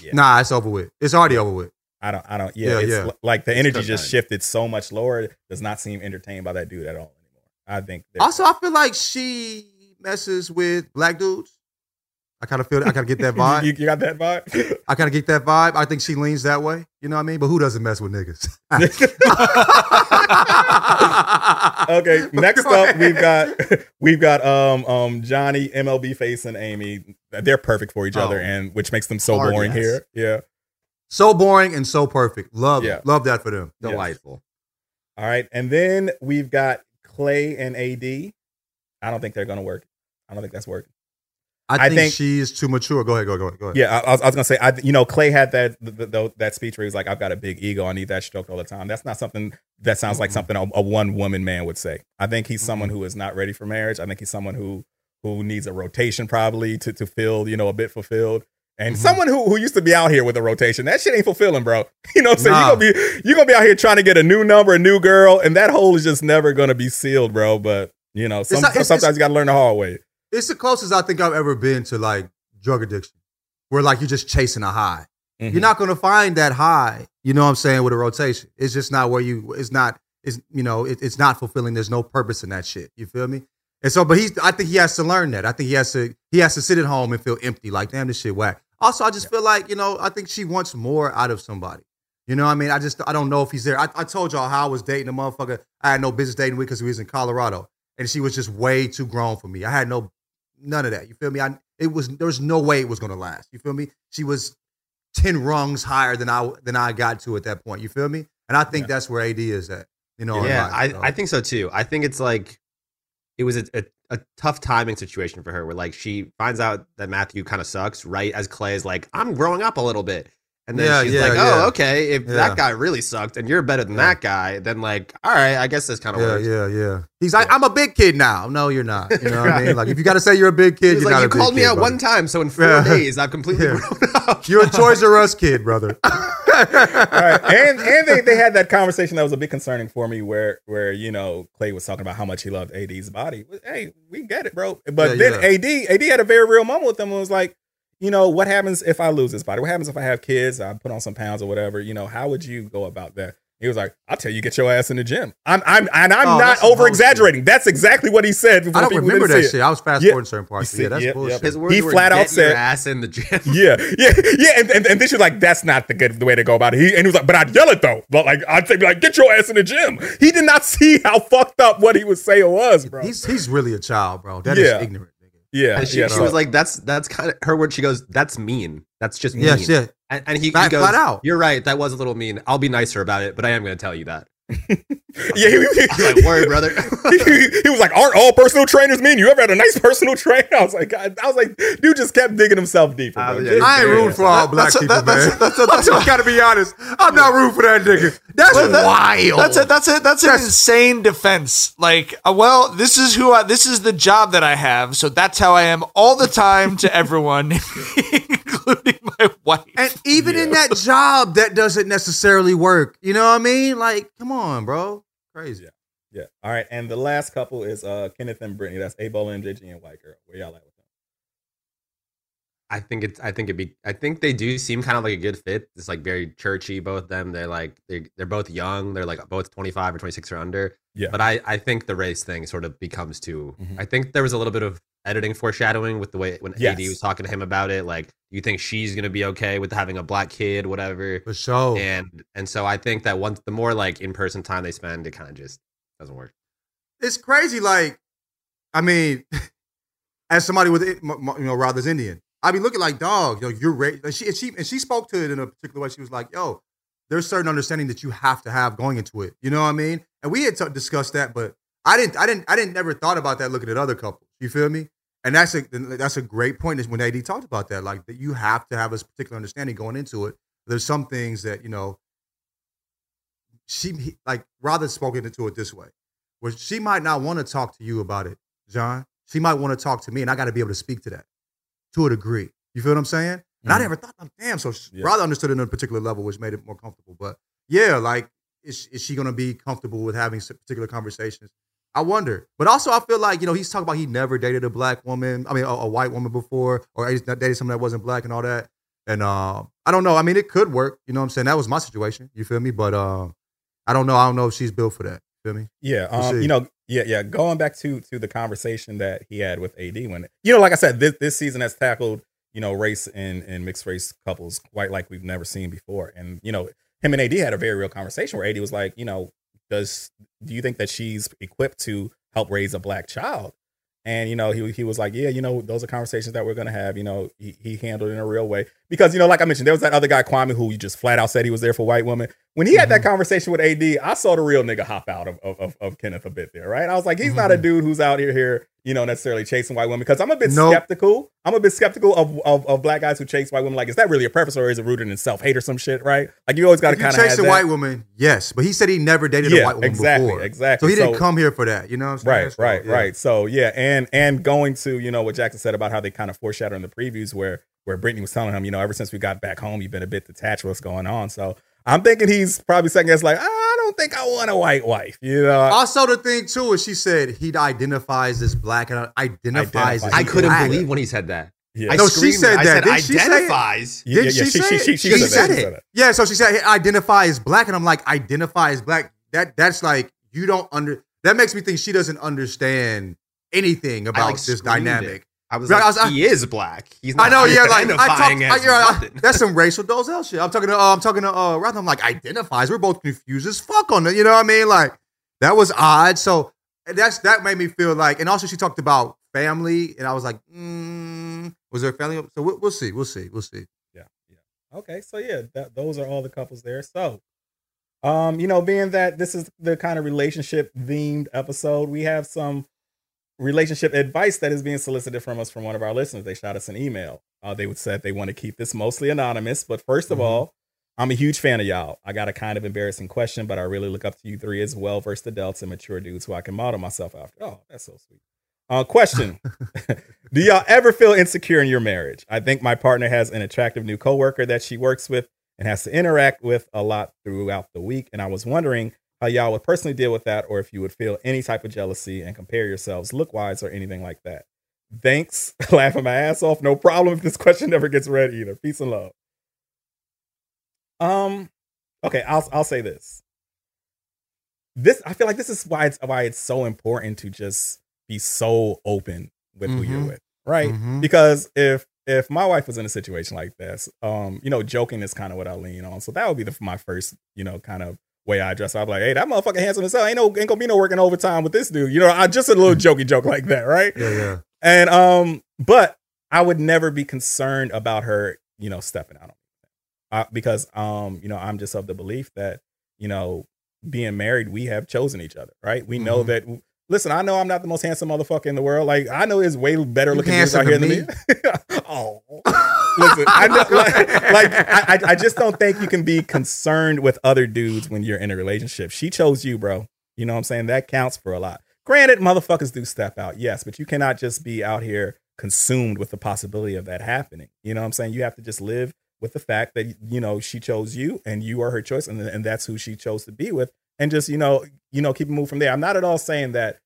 Yeah. Nah, it's over with. It's already over with. I don't. I don't. Yeah, Yeah, it's yeah. li- like the It's energy just time. shifted so much. Laura does not seem entertained by that dude at all anymore. I think. Also, I feel like she messes with black dudes. I kind of feel. I kind of get that <laughs> vibe. you, you got that vibe. I kind of get that vibe. I think she leans that way. You know what I mean? But who doesn't mess with niggas? <laughs> okay. <laughs> Next Go up, we've got we've got um um Johnny MLB face and Amy. They're perfect for each other, Oh. and which makes them so Hard boring yes. here. Yeah. so boring and so perfect. Love, Yeah. love that for them. Yes. Delightful. All right, and then we've got Clay and AD. I don't think they're gonna work. I don't think that's working. I I think, think- she's too mature. Go ahead. Go, go, go ahead. Yeah, I, I was, I was gonna say, I, you know, Clay had that the, the, that speech where he's like, "I've got a big ego, I need that stroked all the time." That's not something that sounds like Mhm. something a, a one woman man would say. I think he's someone Mhm. who is not ready for marriage. I think he's someone who who needs a rotation probably to to feel you know a bit fulfilled. And Mhm. someone who, who used to be out here with a rotation, that shit ain't fulfilling, bro. <laughs> You know what I'm saying? Nah. You're gonna be you're gonna be out here trying to get a new number, a new girl, and that hole is just never gonna be sealed, bro. But you know, some, not- it's- sometimes it's- you gotta learn the hard way. It's the closest I think I've ever been to like drug addiction, where like you're just chasing a high. Mhm. You're not going to find that high. You know what I'm saying with a rotation. It's just not where you. It's not. It's you know. It, it's not fulfilling. There's no purpose in that shit. You feel me? And so, but he's. I think he has to learn that. I think he has to. He has to sit at home and feel empty. Like damn, this shit whack. Also, I just feel like you know. I think she wants more out of somebody. You know what I mean? I just. I don't know if he's there. I, I told y'all how I was dating a motherfucker. I had no business dating with because he was in Colorado, and she was just way too grown for me. I had no none of that. You feel me? I it was there was no way it was gonna last. You feel me? She was ten rungs higher than I than I got to at that point. You feel me? And I think Yeah. that's where AD is at. You know? yeah, I, you know? I think so too. I think it's like it was a, a, a tough timing situation for her where like she finds out that Matthew kind of sucks right as Clay is like, I'm growing up a little bit. And then Yeah, she's yeah, like, oh, yeah. oh, okay. If Yeah. that guy really sucked and you're better than Yeah. that guy, then like, all right, I guess this kind of yeah, works. yeah, yeah. He's like, I'm a big kid now. No, you're not. You know what I <laughs> mean? Like, if you got to say you're a big kid, He's you're like, you a big called me kid, out brother. one time, so in four Yeah. days, I've completely <laughs> Yeah. grown up. You're a <laughs> Toys R Us kid, brother. All right. And and they, they had that conversation that was a bit concerning for me where where you know Clay was talking about how much he loved AD's body. Hey, we get it, bro. But Yeah, then AD AD had a very real moment with him and was like, you know, what happens if I lose this body? What happens if I have kids? I put on some pounds or whatever. You know, how would you go about that? He was like, "I'll tell you, get your ass in the gym." I'm, I'm, and I'm Oh, not over exaggerating. That's exactly what he said. I don't remember that shit. I was fast Yeah. forwarding certain parts. You Yeah, that's yep, bullshit. yep. His words He were, flat out "Get your said- ass in the gym. <laughs> Yeah, yeah, yeah, and, and and then she's like, "That's not the good the way to go about it." He and he was like, "But I'd yell it though, but like I'd say like, get your ass in the gym." He did not <laughs> see how fucked up what he was saying was, bro. He's he's really a child, bro. That is Yeah. ignorant. Nigga. yeah, And she, yeah, she so- was like, "That's that's kind of her word." She goes, "That's mean. That's just mean." Yeah, shit. And, and he, he goes, flat out. "You're right. That was a little mean. I'll be nicer about it, but I am going to tell you that." <laughs> yeah, he, he, I'm like, word, brother. <laughs> he, he was like, "Aren't all personal trainers mean? You ever had a nice personal trainer?" <laughs> I was like, God, I was like, dude just kept digging himself deeper. Bro. yeah, I ain't rooting for all That- black that's a- people, that- man. a- that's a- that's a- I gotta be honest. I'm not rooting for that nigga. That's But that- wild. That's a, that's a, that's an insane defense. Like, uh, well, this is who I, this is the job that I have, so that's how I am all the time to everyone, including my wife. And even in that job, that doesn't necessarily work. You know what I mean? Like, come on, bro. Crazy. Yeah. Yeah. All right. And the last couple is uh Kenneth and Brittany. That's 8Ball and MJG and White Girl. Where y'all at? I think it's. I think it'd be. I think they do seem kind of like a good fit. It's like very churchy. Both them. They're like they're they're both young. They're like both twenty five or twenty six or under. Yeah. But I I think the race thing sort of becomes too. Mhm. I think there was a little bit of editing foreshadowing with the way when Yes. AD was talking to him about it. Like, you think she's gonna be okay with having a black kid, whatever? For sure. And and so I think that once the more like in person time they spend, it kind of just doesn't work. it's crazy. Like, I mean, <laughs> as somebody with it, m- m- you know, Rather's Indian, I be looking like, dog, yo, you're raised. And she, and she and she spoke to it in a particular way. She was like, yo, there's certain understanding that you have to have going into it. You know what I mean? And we had t- discussed that, but I didn't, I didn't, I didn't never thought about that looking at other couples. You feel me? And that's a that's a great point. Is when AD talked about that, like that you have to have a particular understanding going into it. There's some things that you know. She he- like rather spoken into it this way where she might not want to talk to you about it, John. She might want to talk to me, and I got to be able to speak to that to a degree. You feel what I'm saying? And I Mhm. never thought, oh, damn. So she Yeah. rather understood it on a particular level, which made it more comfortable. But yeah, like, is, is she going to be comfortable with having particular conversations? I wonder. But also, I feel like, you know, he's talking about he never dated a black woman, I mean, a, a white woman before, or he's not dated someone that wasn't black and all that. And uh, I don't know. I mean, it could work. You know what I'm saying? That was my situation. You feel me? But uh, I don't know. I don't know if she's built for that. Feel me? Yeah, um, you know, yeah, yeah. Going back to to the conversation that he had with AD when you know, like I said, this this season has tackled you know race and and mixed race couples quite like we've never seen before, and you know, him and AD had a very real conversation where AD was like, you know, does do you think that she's equipped to help raise a black child? And you know, he he was like, yeah, you know, those are conversations that we're gonna have. You know, he, he handled it in a real way because you know, like I mentioned, there was that other guy Kwame who just flat out said he was there for white women. When he had that mm-hmm. conversation with AD, I saw the real nigga hop out of of, of, of Kenneth a bit there, right? I was like, he's not a mm-hmm. dude who's out here here, you know, necessarily chasing white women because I'm a bit Nope. skeptical. I'm a bit skeptical of, of of black guys who chase white women. Like, is that really a preference or is it rooted in self hate or some shit, right? Like, you always got to kind of chase a white woman, yes. But he said he never dated a white woman exactly, before. exactly. So he didn't So- come here for that. You know what I'm saying? Right, So, right, yeah. right. So yeah, and and going to you know what Jackson said about how they kind of foreshadow in the previews where where Brittany was telling him, you know, ever since we got back home, you've been a bit detached what's going on. So I'm thinking he's probably second guess like, I don't think I want a white wife. You know, Also, the thing too is she said he identifies as black and identifies. as I couldn't black. believe when he said that. Yeah. I No, she said it. I that. said Didn't she say it? identifies. Yeah, Did yeah, she, she- say she- she- it? she said that, she said that. Yeah, so she said he identify as black, and I'm like, identify as black. That that's like you don't under. That makes me think she doesn't understand anything about like, this dynamic. it. I was Right, like, I was- I- he is black. He's I not know, <laughs> yeah, like I talk, identifying I, as you're right, nothing. that's some Rachel Dolezal shit. I'm talking to, uh, I'm talking to, uh, Rather, I'm like identifies. We're both confused as fuck on it. You know what I mean? Like that was odd. So that's that made me feel like, and also she talked about family, and I was like, mm, was there family? So we'll, we'll see, we'll see, we'll see. Yeah, yeah. Okay, so yeah, that, those are all the couples there. So, um, you know, being that this is the kind of relationship themed episode, we have some relationship advice that is being solicited from us from one of our listeners. They shot us an email. Uh, they would said they want to keep this mostly anonymous, but 1st of Mhm. all, I'm a huge fan of y'all. I got a kind of embarrassing question, but I really look up to you three as well versed adults and mature dudes who I can model myself after. Oh, that's so sweet. Uh, question: <laughs> <laughs> Do y'all ever feel insecure in your marriage? I think my partner has an attractive new coworker that she works with and has to interact with a lot throughout the week, and I was wondering how y'all would personally deal with that, or if you would feel any type of jealousy and compare yourselves look wise or anything like that. Thanks, laughing my ass off. No problem if this question never gets read either. Peace and love. Um, okay, I'll I'll say this. This I feel like this is why it's why it's so important to just be so open with who you're Mhm. with, right? Mhm. Because if if my wife was in a situation like this, um, you know, joking is kind of what I lean on. So that would be the, my first, you know, kind of way I dress. Be like, hey, that motherfucker handsome as hell. Ain't no ain't gonna be no working overtime with this dude. You know, I just a little <laughs> jokey joke like that, right? Yeah, yeah. And um, but I would never be concerned about her, you know, stepping out on me. Because um, you know, I'm just of the belief that, you know, being married, we have chosen each other, right? We know Mhm. that. Listen, I know I'm not the most handsome motherfucker in the world. Like I know there's way better looking dudes out here to than me. <laughs> oh, <laughs> listen, I know, like, like I, I- just don't think you can be concerned with other dudes when you're in a relationship. She chose you, bro. You know what I'm saying? That counts for a lot. Granted, motherfuckers do step out, yes, but you cannot just be out here consumed with the possibility of that happening. You know what I'm saying? You have to just live with the fact that you know she chose you and you are her choice, and and that's who she chose to be with, and just you know you know keep moving from there. I'm not at all saying that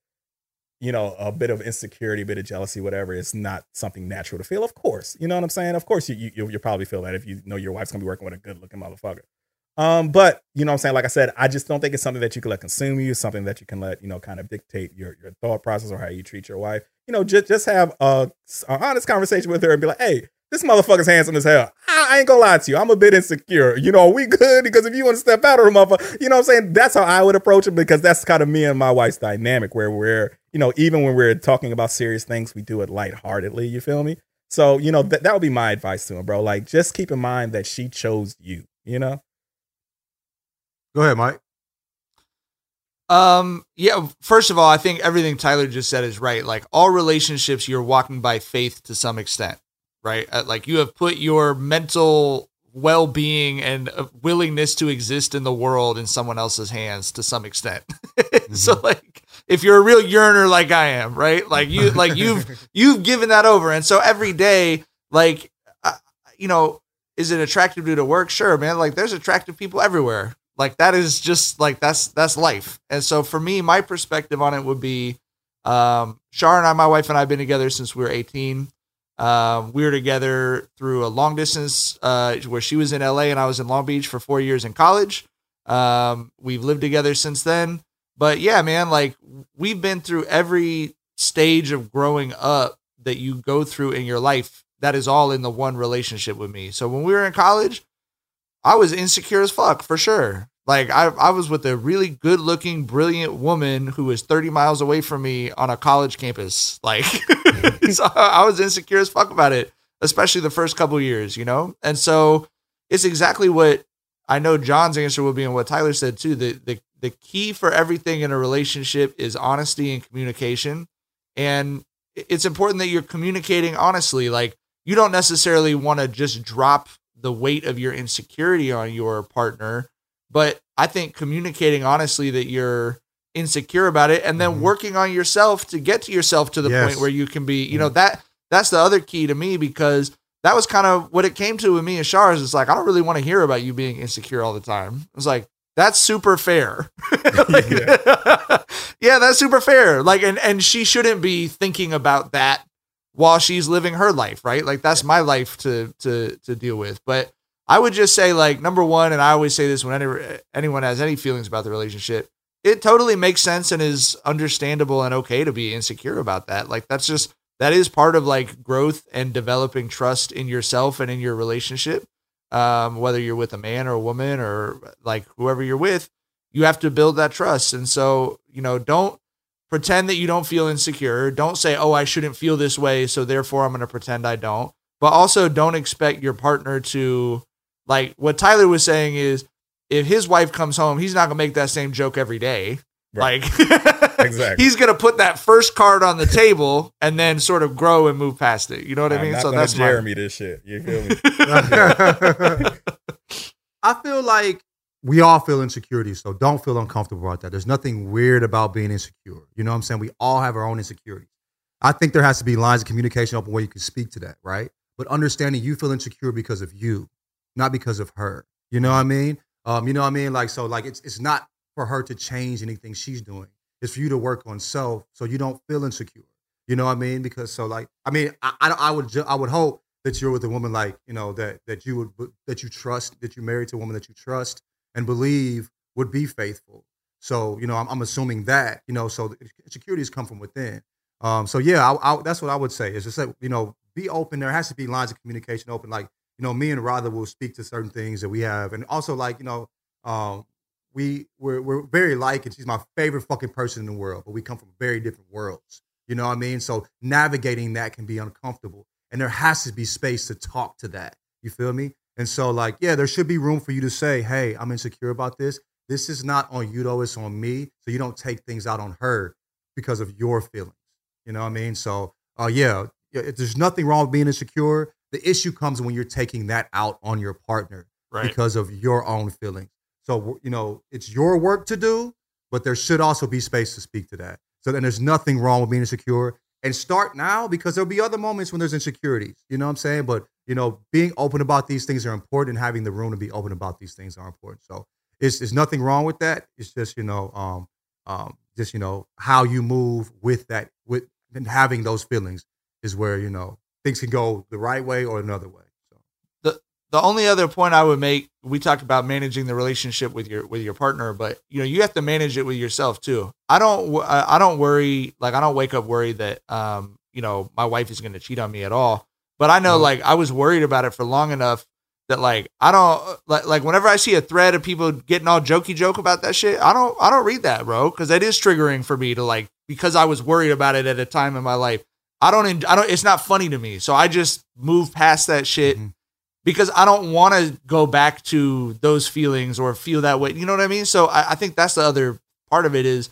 you know a bit of insecurity, a bit of jealousy, whatever is not something natural to feel. Of course, you know what I'm saying. Of course, you you you'll probably feel that if you know your wife's gonna be working with a good looking motherfucker. Um, but you know what I'm saying? Like I said, I just don't think it's something that you can let consume you, something that you can let, you know, kind of dictate your your thought process or how you treat your wife. You know, just just have a, a honest conversation with her and be like, hey, this motherfucker's handsome as hell. I, ain't gonna lie to you. I'm a bit insecure. You know, we good because if you want to step out of her motherfucker, you know what I'm saying? That's how I would approach it because that's kind of me and my wife's dynamic where we're, you know, even when we're talking about serious things, we do it lightheartedly. You feel me? So, you know, that that would be my advice to him, bro. Like, just keep in mind that she chose you, you know? Go ahead, Mike. Um, yeah, first of all, I think everything Tyler just said is right. Like all relationships, you're walking by faith to some extent, right? Uh, Like you have put your mental well being and uh, willingness to exist in the world in someone else's hands to some extent. <laughs> so, like, if you're a real yearner like I am, right? Like you, like you've <laughs> you've given that over, and so every day, like, uh, you know, is it attractive to to work? Sure, man. Like, there's attractive people everywhere. Like that is just like that's that's life. And so for me, my perspective on it would be, um, Shar and I, my wife and I, have been together since we were 18. Um, we were together through a long distance uh, where she was in LA and I was in Long Beach for four years in college. Um, we've lived together since then. But yeah, man, like we've been through every stage of growing up that you go through in your life. That is all in the one relationship with me. So when we were in college, I was insecure as fuck for sure. Like I, I was with a really good looking, brilliant woman who was 30 miles away from me on a college campus. Like <laughs> <laughs> so I was insecure as fuck about it, especially the first couple years, you know? And so it's exactly what I know John's answer will be and what Tyler said too. The the the key for everything in a relationship is honesty and communication. And it's important that you're communicating honestly. Like you don't necessarily want to just drop the weight of your insecurity on your partner, but I think communicating honestly that you're insecure about it and then mm-hmm. working on yourself to get to yourself to the Yes. point where you can be, you know, that that's the other key to me because that was kind of what it came to with me and Shars. It's like, I don't really want to hear about you being insecure all the time. It's like, that's super fair. <laughs> Like, <laughs> <laughs> yeah. that's super fair. Like, and, and she shouldn't be thinking about that while she's living her life, right? Like that's my life to, to, to deal with. But I would just say like, number one, and I always say this when any, anyone has any feelings about the relationship, it totally makes sense and is understandable and okay to be insecure about that. Like that's just, that is part of like growth and developing trust in yourself and in your relationship. Um, whether you're with a man or a woman or like whoever you're with, you have to build that trust. And so, you know, don't pretend that you don't feel insecure. Don't say, oh, I shouldn't feel this way. So therefore I'm going to pretend I don't. But also don't expect your partner to, like what Tyler was saying is if his wife comes home, he's not going to make that same joke every day. Like, <laughs> <laughs> Exactly. he's going to put that first card on the table and then sort of grow and move past it. You know what I I'm mean? not so gonna that's my- Jeremy this shit. You feel me? <laughs> I feel like we all feel insecurities, so don't feel uncomfortable about that. There's nothing weird about being insecure. You know what I'm saying? We all have our own insecurities. I think there has to be lines of communication open where you can speak to that, right? But understanding you feel insecure because of you, not because of her. You know what I mean? Um, you know what I mean? Like so, like it's it's not for her to change anything she's doing. It's for you to work on self so you don't feel insecure. You know what I mean? Because so like I mean I I, I would ju- I would hope that you're with a woman like you know that that you would that you trust that you're married to a woman that you trust and believe would be faithful. So you know I'm, I'm assuming that you know so the insecurities come from within. Um, so yeah, I, I, that's what I would say is just that you know be open. There has to be lines of communication open. Like you know me and Rather will speak to certain things that we have, and also like you know um, we we're, we're very like, and she's my favorite fucking person in the world, but we come from very different worlds. You know what I mean? So navigating that can be uncomfortable, and there has to be space to talk to that. You feel me? And so like yeah, there should be room for you to say, hey, I'm insecure about this. this is not on you though, it's on me. So you don't take things out on her because of your feelings. You know what I mean? So, uh, yeah, if there's nothing wrong with being insecure. The issue comes when you're taking that out on your partner Right. because of your own feelings. So, you know, it's your work to do, but there should also be space to speak to that. So then there's nothing wrong with being insecure. And start now because there'll be other moments when there's insecurities. You know what I'm saying? But, you know, being open about these things are important and having the room to be open about these things are important. So it's, there's nothing wrong with that. It's just, you know, um, um, just, you know, how you move with that, with and having those feelings is where, you know, things can go the right way or another way. The only other point I would make, we talk about managing the relationship with your with your partner, but you know you have to manage it with yourself too. I don't I don't worry like I don't wake up worried that um you know my wife is going to cheat on me at all. But I know like I was worried about it for long enough that like I don't like like whenever I see a thread of people getting all jokey joke about that shit, I don't I don't read that, bro, because that is triggering for me to like because I was worried about it at a time in my life. I don't I don't it's not funny to me. So I just move past that shit because I don't want to go back to those feelings or feel that way. You know what I mean? So I, I think that's the other part of it is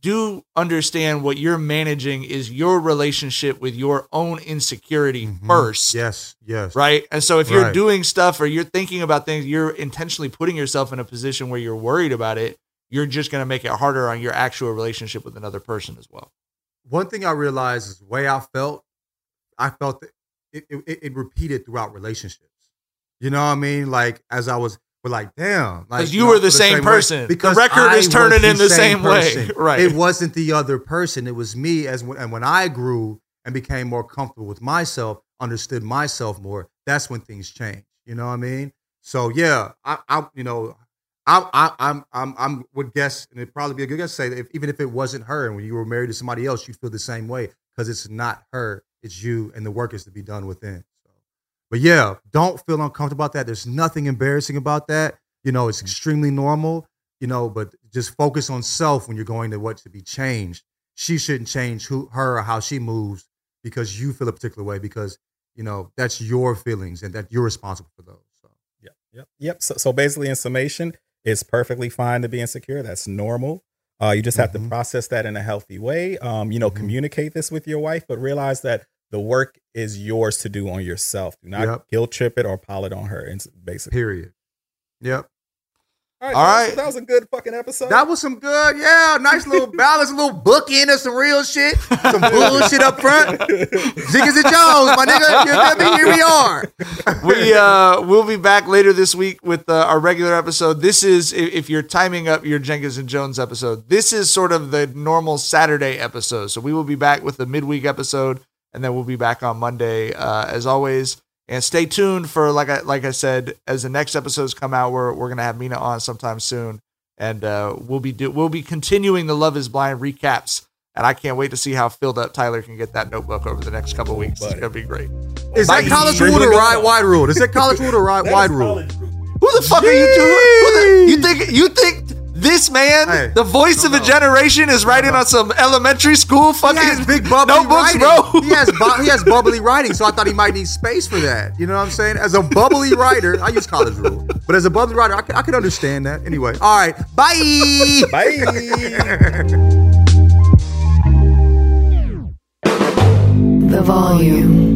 do understand what you're managing is your relationship with your own insecurity mm-hmm. first. Yes, yes. Right. And so if you're Right. doing stuff or you're thinking about things, you're intentionally putting yourself in a position where you're worried about it. You're just going to make it harder on your actual relationship with another person as well. one thing I realized is the way I felt, I felt that it, it, it repeated throughout relationships. You know what I mean? Like as I was, but like, damn, like you know, were the for same way. person. The Because record I is turning was in the same way. <laughs> Right. It wasn't the other person. It was me. As when, and when I grew and became more comfortable with myself, understood myself more. That's when things changed. You know what I mean? So yeah, I, I you know, I, I, I'm, I'm, I'm would guess, and it'd probably be a good guess to say that if, even if it wasn't her, and when you were married to somebody else, you'd feel the same way because it's not her, it's you, and the work is to be done within. But yeah, don't feel uncomfortable about that. There's nothing embarrassing about that. You know, it's extremely normal. You know, but just focus on self when you're going to what to be changed. She shouldn't change who, her, or how she moves because you feel a particular way because you know that's your feelings and that you're responsible for those. So. Yep. Yep. Yep. So, so basically, in summation, it's perfectly fine to be insecure. That's normal. Uh, you just have Mm-hmm. to process that in a healthy way. Um, you know, communicate this with your wife, but realize that the work is yours to do on yourself. Do not Yep. guilt trip it or pile it on her. It's basically. Period. Yep. All right. All man, right. so that was a good fucking episode. That was some good, yeah, nice little <laughs> balance, a little bookend of some real shit, some <laughs> bullshit up front. Ziggins and Jonez, my nigga, you feel me? Here we are. we uh we'll be back later this week with uh, our regular episode. This is if you're timing up your Jenkins and Jonez episode. This is sort of the normal Saturday episode. So we will be back with the midweek episode, and then we'll be back on Monday uh, as always. And stay tuned for like I like I said, as the next episodes come out, we're we're gonna have Mina on sometime soon, and uh, we'll be do we'll be continuing the Love Is Blind recaps. And I can't wait to see how filled up Tyler can get that notebook over the next couple weeks. It's gonna be great. Is that college rule or wide, wide rule? Is that college rule or wide, wide rule? Who the fuck are you two? Who the, you think you think this man, Hey, the voice of a generation, is writing on some elementary school fucking He has big bubbly notebooks, writing. bro? He has bu- he has bubbly writing, so I thought he might need space for that. You know what I'm saying? As a bubbly writer, I use college rule, but as a bubbly writer, I can, I could understand that. Anyway, all right, bye. Bye. <laughs> The volume.